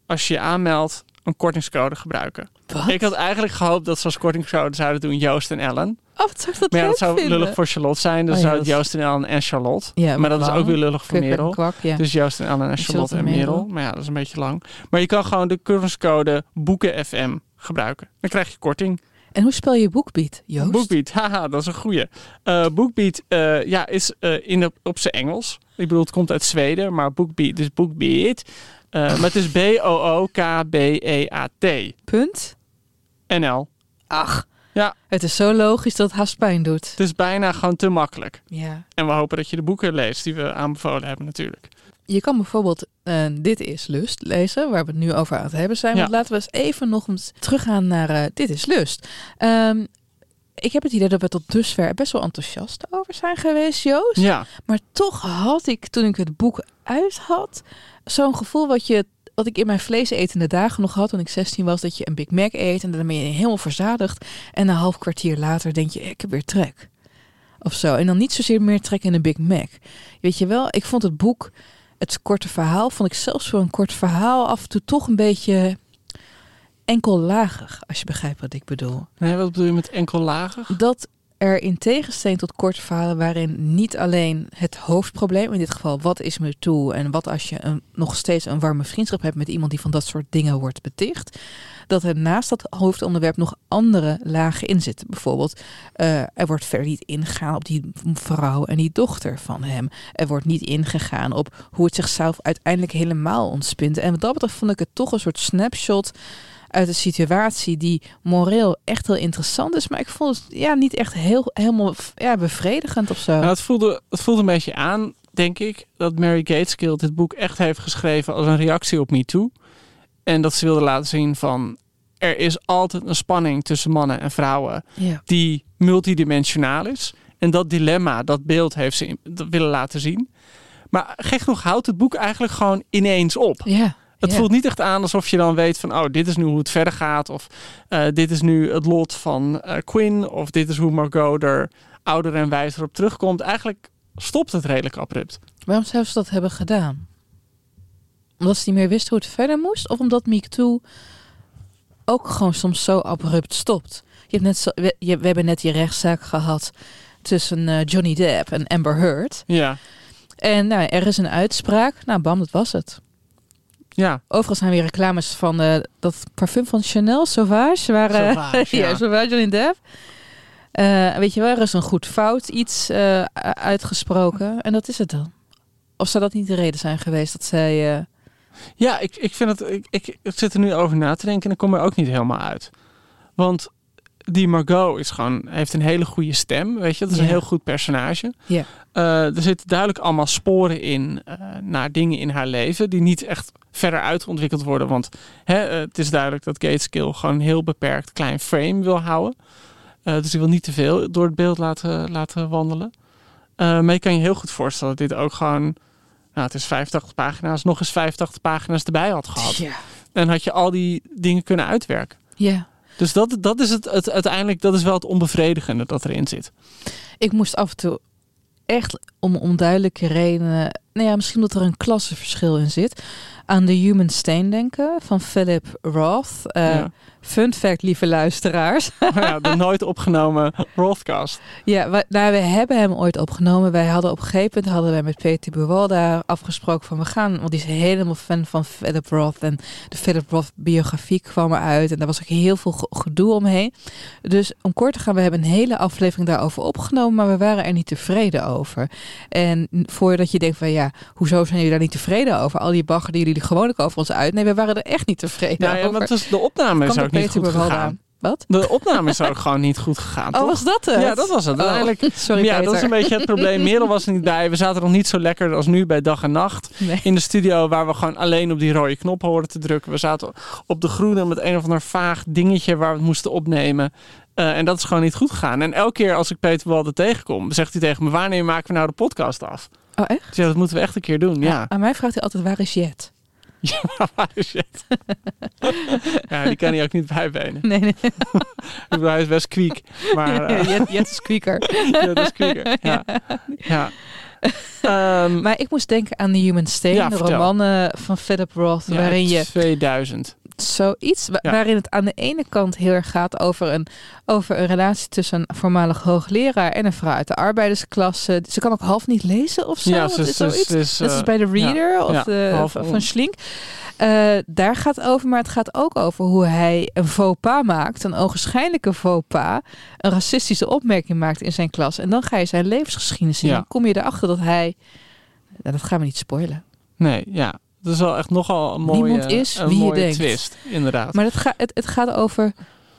als je je aanmeldt, een kortingscode gebruiken. Wat? Ik had eigenlijk gehoopt dat ze als kortingscode zouden doen Joost en Ellen. Oh, wat zou ik dat Maar ja, dat zou vinden? lullig voor Charlotte zijn. Dan Oh, zou het Joost en Ellen en Charlotte. Ja, maar dat is ook weer lullig voor Kuk Merel. kwak, ja. Dus Joost en Ellen en Charlotte en Merel. Maar ja, dat is een beetje lang. Maar je kan gewoon de kortingscode BoekenFM gebruiken. Dan krijg je korting. En hoe spel je boekbeat, Joost? Bookbeat, haha, dat is een goeie. Eh Bookbeat eh, ja, is eh, in de, op zijn Engels. Ik bedoel, het komt uit Zweden, maar Bookbeat is Bookbeat. Eh, maar het is B-O-O-K-B-E-A-T. Punt? NL. Ach. Ja. Het is zo logisch dat het haast pijn doet. Het is bijna gewoon te makkelijk. Ja. En we hopen dat je de boeken leest die we aanbevolen hebben natuurlijk. Je kan bijvoorbeeld eh, Dit is Lust lezen, waar we het nu over aan het hebben zijn. Ja. Want laten we eens even nog eens teruggaan naar eh, Dit is Lust. Ehm, ik heb het idee dat we tot dusver best wel enthousiast over zijn geweest, Joost. Ja, Maar toch had ik, toen ik het boek uit had, zo'n gevoel wat, je, wat ik in mijn vleesetende dagen nog had toen ik 16 was. Dat je een Big Mac eet en dan ben je helemaal verzadigd. En een half kwartier later denk je, ik heb weer trek. Of zo. En dan niet zozeer meer trek in een Big Mac. Weet je wel, ik vond het boek, het korte verhaal, vond ik zelfs voor een kort verhaal af en toe toch een beetje enkellagig. Als je begrijpt wat ik bedoel nee, wat bedoel je met enkel lager? dat er in tegenstelling tot korte verhalen waarin niet alleen het hoofdprobleem, in dit geval wat is me toe en wat als je een, nog steeds een warme vriendschap hebt met iemand die van dat soort dingen wordt beticht, dat er naast dat hoofdonderwerp nog andere lagen in zitten. Bijvoorbeeld, eh, er wordt verder niet ingegaan op die vrouw en die dochter van hem. Er wordt niet ingegaan op hoe het zichzelf uiteindelijk helemaal ontspint. En wat dat betreft vond ik het toch een soort snapshot uit een situatie die moreel echt heel interessant is. Maar ik vond het ja, niet echt heel, helemaal ja, bevredigend of zo. Nou, het, voelde, het voelde een beetje aan, denk ik, dat Mary Gateskill dit boek echt heeft geschreven als een reactie op MeToo. En dat ze wilde laten zien van, er is altijd een spanning tussen mannen en vrouwen ja. die multidimensionaal is. En dat dilemma, dat beeld heeft ze in- dat willen laten zien. Maar gek genoeg houdt het boek eigenlijk gewoon ineens op. Ja. Het voelt niet echt aan alsof je dan weet van, oh, dit is nu hoe het verder gaat. Of eh, dit is nu het lot van eh, Quinn. Of dit is hoe Margot er ouder en wijzer op terugkomt. Eigenlijk stopt het redelijk abrupt. Waarom zou ze dat hebben gedaan? Omdat ze niet meer wist hoe het verder moest? Of omdat Me Too ook gewoon soms zo abrupt stopt? Je hebt net zo, we, je- we hebben net die rechtszaak gehad tussen eh, Johnny Depp en Amber Heard. Ja, En nou, er is een uitspraak. Nou, bam, dat was het. ja. Overigens zijn weer reclames van eh, dat parfum van Chanel, Sauvage. Waar, eh, Sauvage, ja. ja. Sauvage Johnny Depp. Weet je wel, er is een goed fout iets uitgesproken. En dat is het dan. Of zou dat niet de reden zijn geweest dat zij... Ja, ik, ik vind het. Ik, ik, ik zit er nu over na te denken en ik kom er ook niet helemaal uit. Want die Margot is gewoon, heeft een hele goede stem. Weet je, dat is een heel goed personage. Ja. Eh, er zitten duidelijk allemaal sporen in eh, naar dingen in haar leven die niet echt verder uitgeontwikkeld worden. Want hè, eh, het is duidelijk dat Gateskill gewoon een heel beperkt klein frame wil houden. Dus die wil niet te veel door het beeld laten, laten wandelen. Maar je kan je heel goed voorstellen dat dit ook gewoon, nou het is 85 pagina's, nog eens 85 pagina's erbij had gehad. ja. En had je al die dingen kunnen uitwerken. ja. Dus dat, dat is het, het uiteindelijk, dat is wel het onbevredigende dat erin zit. Ik moest af en toe echt om onduidelijke redenen... Nou ja, misschien omdat er een klassenverschil in zit... aan The Human Stain denken van Philip Roth. Eh, Ja. Fun fact, lieve luisteraars. ja, de nooit opgenomen Rothcast. Ja, wij, nou, we hebben hem ooit opgenomen. Wij hadden op een gegeven moment hadden wij met Peter Buwalda afgesproken van we gaan, want die is helemaal fan van Philip Roth en de Philip Roth biografie kwam eruit en daar was ook heel veel ge- gedoe omheen. Dus om kort te gaan, we hebben een hele aflevering daarover opgenomen, maar we waren er niet tevreden over. En voordat je denkt van ja, hoezo zijn jullie daar niet tevreden over? Al die bagger die jullie gewoonlijk over ons uit. Nee, we waren er echt niet tevreden Nou ja, over. want dus de opname is ook niet goed gegaan. Wat? De opname is ook gewoon niet goed gegaan. Oh, toch? was dat het? Ja, dat was het. Oh, Uiteindelijk, Sorry, ja, Peter. dat is een beetje het probleem. Merel was er niet bij. We zaten nog niet zo lekker als nu bij dag en nacht. Nee. In de studio waar we gewoon alleen op die rode knop hoorden te drukken. We zaten op de groene met een of ander vaag dingetje waar we het moesten opnemen. Eh, en dat is gewoon niet goed gegaan. En elke keer als ik Peter Walde tegenkom, zegt hij tegen me: Wanneer maken we nou de podcast af? Oh, echt? Ja, dat moeten we echt een keer doen. Ja. Aan mij vraagt hij altijd, waar is Jet? Ja, waar is Jet? ja, die kan hij ook niet bijbenen. Nee, nee. Bedoel, hij is best kwiek. Maar eh, Jet, Jet is kwieker. Jet is kwieker. Ja. ja. Ehm, Maar ik moest denken aan The Human Stain, Ja, de roman van Philip Roth, waarin je 2000. Zoiets, wa- Ja. waarin het aan de ene kant heel erg gaat over een, over een relatie tussen een voormalig hoogleraar en een vrouw uit de arbeidersklasse. Ze kan ook half niet lezen of zo. Ja, ze is is- ze is- zoiets. Dat is eh, bij de Reader of de, half van, Schlink. Eh, daar gaat het over, maar het gaat ook over hoe hij een faux pas maakt, een ogenschijnlijke faux pas, een racistische opmerking maakt in zijn klas. En dan ga je zijn levensgeschiedenis zien. Ja. Kom je erachter dat hij, nou, dat gaan we niet spoilen. Nee, ja. Dat is wel echt nogal een mooie, Niemand is een wie je denkt. twist, inderdaad. Maar het, gaat het, het gaat over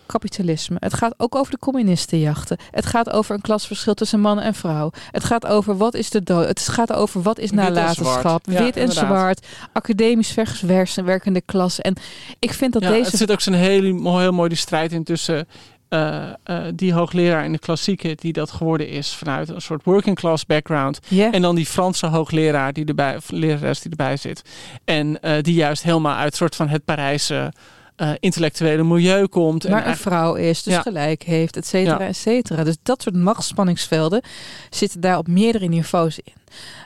kapitalisme. Het gaat ook over de communistenjachten. Het gaat over een klasverschil tussen man en vrouw. Het gaat over wat is de dood. Het gaat over wat is Wit en nalatenschap. zwart. Ja, Wit en zwart. Academisch versus werkende klasse. En ik vind dat ja, deze... Het zit ook zo'n heel, heel mooi die strijd in tussen eh, eh, die hoogleraar in de klassieke die dat geworden is vanuit een soort working class background. En dan die Franse hoogleraar die erbij, of lerares die erbij zit. En eh, die juist helemaal uit soort van het Parijse eh, intellectuele milieu komt. en maar een eigenlijk- vrouw is, dus Ja. gelijk heeft, et cetera, Ja. et cetera. Dus dat soort machtsspanningsvelden zitten daar op meerdere niveaus in.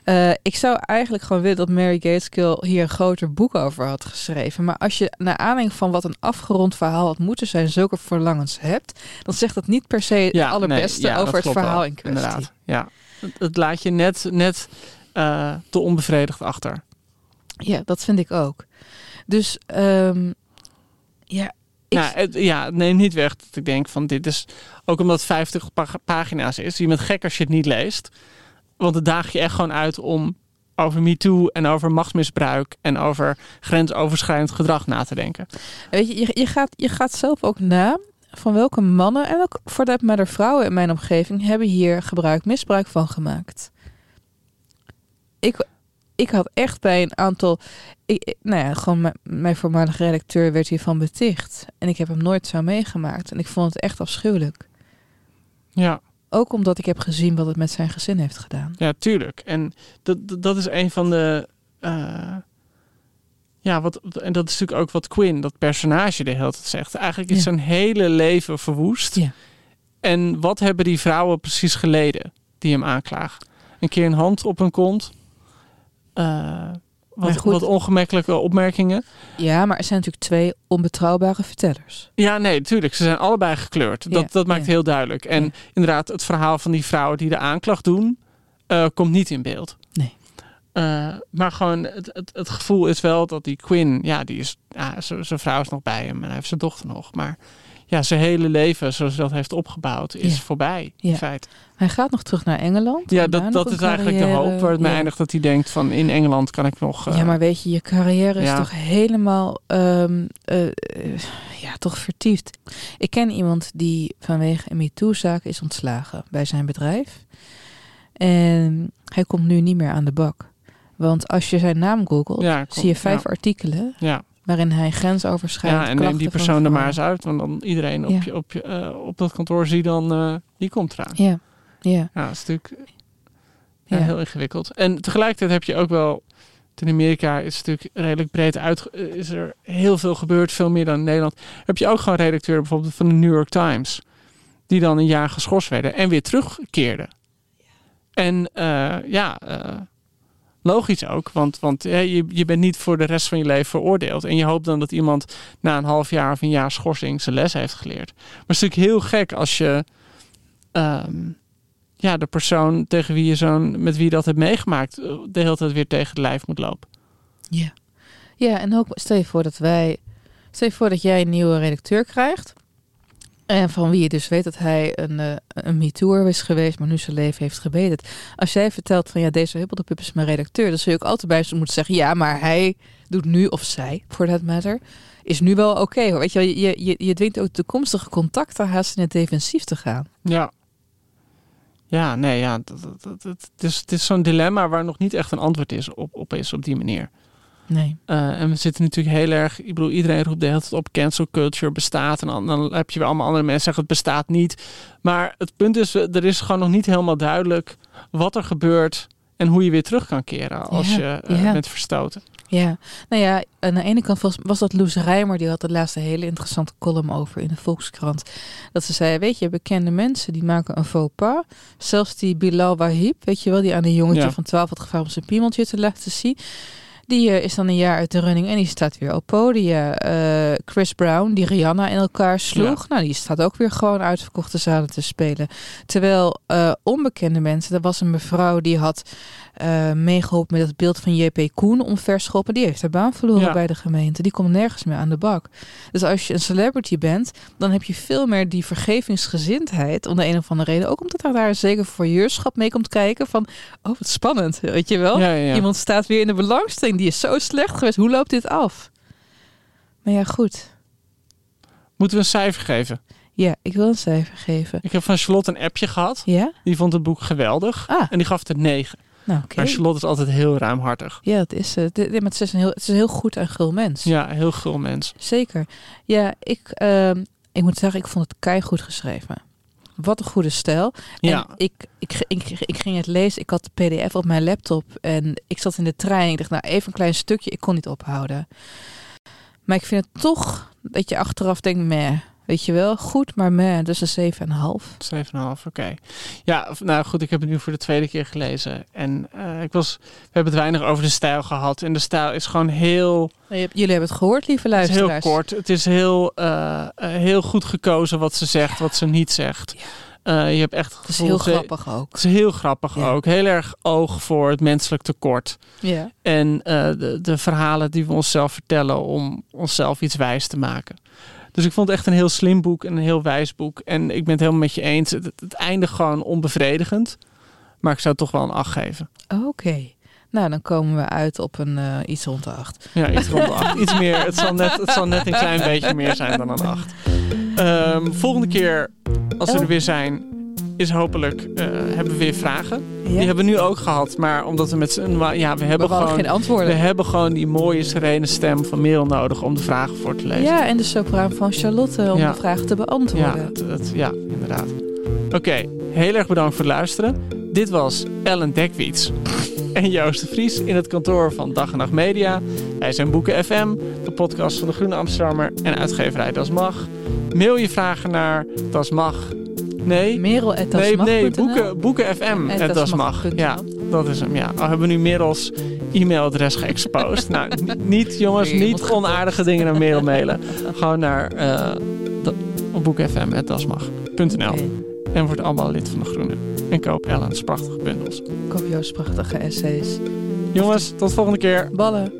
Eh, ik zou eigenlijk gewoon willen dat Mary Gateskill hier een groter boek over had geschreven. Maar als je naar aanleiding van wat een afgerond verhaal had moeten zijn, zulke verlangens hebt, dan zegt dat niet per se het Ja, allerbeste nee, over het verhaal wel, in kwestie. Inderdaad, ja. Het, het laat je net, net eh, te onbevredigd achter. Ja, dat vind ik ook. Dus ehm, ja, Nou, het, ja, neemt niet weg dat ik denk van dit is... Ook omdat het 50 pa- pagina's is. Je bent gek als je het niet leest. Want het daag je echt gewoon uit om over MeToo en over machtsmisbruik... en over grensoverschrijdend gedrag na te denken. Weet je, je, je, gaat, je gaat zelf ook na van welke mannen en ook voor dat vrouwen in mijn omgeving hebben hier gebruik, misbruik van gemaakt. Ik, ik had echt bij een aantal, ik, nou ja, gewoon mijn, voormalige redacteur werd hiervan beticht. En ik heb hem nooit zo meegemaakt. En ik vond het echt afschuwelijk. Ja, Ook omdat ik heb gezien wat het met zijn gezin heeft gedaan. ja tuurlijk. En dat, dat- is een van de... eh, ja, wat, en dat is natuurlijk ook wat Quinn, dat personage, de hele tijd zegt. Eigenlijk is Ja. zijn hele leven verwoest. Ja. En wat hebben die vrouwen precies geleden die hem aanklagen? Een keer een hand op hun kont. Eh, wat, goed. wat ongemakkelijke opmerkingen. Ja, maar er zijn natuurlijk twee onbetrouwbare vertellers. Ja, nee, natuurlijk. Ze zijn allebei gekleurd. Dat, Ja, dat maakt ja. heel duidelijk. En Ja. inderdaad, het verhaal van die vrouwen die de aanklacht doen, eh, komt niet in beeld. Nee. Eh, maar gewoon, het, het, het gevoel is wel dat die Quinn, ja, die is, ja, zijn vrouw is nog bij hem en hij heeft zijn dochter nog. Maar ja, zijn hele leven, zoals hij dat heeft opgebouwd, is Ja. voorbij, in Ja. feite. Hij gaat nog terug naar Engeland. Ja, dat, dat is eigenlijk de hoop waar het mee Ja. eindigt. Dat hij denkt van, in Engeland kan ik nog... eh, Ja, maar weet je, je carrière is toch helemaal ehm, eh, eh, ja, toch vertiefd. Ik ken iemand die vanwege een MeToo-zaak is ontslagen bij zijn bedrijf. En hij komt nu niet meer aan de bak. Want als je zijn naam googelt, zie je vijf ja. artikelen ja. Waarin hij grensoverschrijdend Ja, en neem die persoon er maar eens uit. Want dan iedereen op, Ja. je, op, je, eh, op dat kantoor zie dan, eh, die komt eraan. Ja, ja, Ja, dat is natuurlijk ja, ja. heel ingewikkeld. En tegelijkertijd heb je ook wel... In Amerika is het natuurlijk redelijk breed uit. eh, Is er heel veel gebeurd, veel meer dan in Nederland. Heb je ook gewoon redacteur bijvoorbeeld van de New York Times. Die dan een jaar geschorst werden en weer terugkeerden. En eh, ja, eh, logisch ook. Want, want je, je bent niet voor de rest van je leven veroordeeld. En je hoopt dan dat iemand na een half jaar of een jaar schorsing zijn les heeft geleerd. Maar het is natuurlijk heel gek als je... ehm, ja, de persoon tegen wie je zo'n, met wie je dat hebt meegemaakt, eh, de hele tijd weer tegen het lijf moet lopen. Ja. Ja, en ook stel je voor dat wij. Stel je voor dat jij een nieuwe redacteur krijgt. En van wie je dus weet dat hij een, eh een MeToo'er is geweest, maar nu zijn leven heeft gebeterd. Als jij vertelt van ja, deze Huppeldepup is mijn redacteur, dan zul je ook altijd bij ze moeten zeggen: ja, maar hij doet nu, of zij, voor dat matter, is nu wel oké. hoor. Weet je, je, je, je dwingt ook toekomstige contacten haast in het defensief te gaan. Ja. Ja, nee, ja. dat- dat- Het is, het is zo'n dilemma waar nog niet echt een antwoord is op, op is op die manier. Nee. Eh, en we zitten natuurlijk heel erg, ik bedoel, iedereen roept de hele tijd op cancel culture bestaat. En dan, dan heb je weer allemaal andere mensen zeggen het bestaat niet. Maar het punt is, er is gewoon nog niet helemaal duidelijk wat er gebeurt En hoe je weer terug kan keren als Ja, je eh, ja. bent verstoten. Ja, nou ja, aan de ene kant was, was dat Loes Rijmer, die had de laatste hele interessante column over in de Volkskrant. Dat ze zei, weet je, bekende mensen die maken een faux pas. Zelfs die Bilal Wahib, weet je wel, die aan een jongetje Ja. van 12 had gevraagd om zijn piemeltje te laten zien. Die eh, is dan een jaar uit de running en die staat weer op podia. Eh, Chris Brown, die Rihanna in elkaar sloeg. Nou, die staat ook weer gewoon uitverkochte zalen te spelen. Terwijl eh, onbekende mensen, er was een mevrouw die had eh meegeholpen met het beeld van JP Koen omverschoppen. Die heeft haar baan verloren Ja. bij de gemeente. Die komt nergens meer aan de bak. Dus als je een celebrity bent, dan heb je veel meer die vergevingsgezindheid. Om de een of andere reden. Ook omdat er daar een zeker voyeurschap mee komt kijken. Van, oh wat spannend, weet je wel. Ja. Iemand staat weer in de belangstelling. Die is zo slecht geweest. Hoe loopt dit af? Maar ja, goed. Moeten we een cijfer geven? Ja, ik wil een cijfer geven. Ik heb van Charlotte een appje gehad. Ja? Die vond het boek geweldig. Ah. En die gaf het een 9. Nou, oké. Maar Charlotte is altijd heel ruimhartig. Ja, dat is het. Dit- maar Het is een heel, het is een heel goed en gul mens. Ja, heel gul mens. Zeker. Ja, ik, ehm, ik moet zeggen, ik vond het keihard geschreven. Wat een goede stijl. Ja. En ik, ik, ik, ik ging het lezen. Ik had de pdf op mijn laptop. En ik zat in de trein. Ik dacht, nou, even een klein stukje. Ik kon niet ophouden. Maar ik vind het toch dat je achteraf denkt, meh. Weet je wel, goed, maar meh. Dus een 7,5. 7,5, oké. Ja, nou goed, ik heb het nu voor de tweede keer gelezen. En eh, ik was, we hebben het weinig over de stijl gehad. En de stijl is gewoon heel, Jullie hebben het gehoord, lieve het is heel luisteraars. kort. Het is heel, eh, eh, heel goed gekozen wat ze zegt, wat ze niet zegt. Eh, je hebt echt Het is gevoel- heel ze- grappig ook. Het is heel grappig Ja. ook. Heel erg oog voor het menselijk tekort. Ja. En de, de verhalen die we onszelf vertellen om onszelf iets wijs te maken. Dus ik vond het echt een heel slim boek en een heel wijs boek. En ik ben het helemaal met je eens. Het, het eindigt gewoon onbevredigend. Maar ik zou toch wel een 8 geven. Oké. Nou, dan komen we uit op een eh, iets rond de 8. Ja, iets rond de 8. Iets meer. Het zal, net, het zal net een klein beetje meer zijn dan een 8. Ehm, volgende keer, als we er weer zijn, is hopelijk eh, hebben we weer vragen. Die hebben we nu ook gehad. Maar omdat we met z'n... Ja, we hebben we gewoon... geen antwoorden. We hebben gewoon die mooie, serene stem van Merel nodig om de vragen voor te lezen. Ja, en de sopraan van Charlotte om Ja. de vragen te Ja, beantwoorden. het- het- ja inderdaad. Oké, heel erg bedankt voor het luisteren. Dit was Ellen Dekwiets en Joost de Vries in het kantoor van Dag en Nacht Media. Wij zijn Boeken FM, de podcast van de Groene Amsterdammer en uitgeverij Das Mag. Mail je vragen naar Das Mag. Nee, Merel at nee, nee, boeken, boeken FM. Mag. Ja, dat is hem. Ja. Al hebben we nu Merels e-mailadres geëxposed. nou, ni- niet jongens, niet onaardige dingen naar Merel mailen. Gewoon naar uh, boekfm.dasmag.nl Oké. En word allemaal lid van de Groene. En koop Ellen's prachtige bundels. Koop Joost prachtige essays. Jongens, tot volgende keer. Ballen.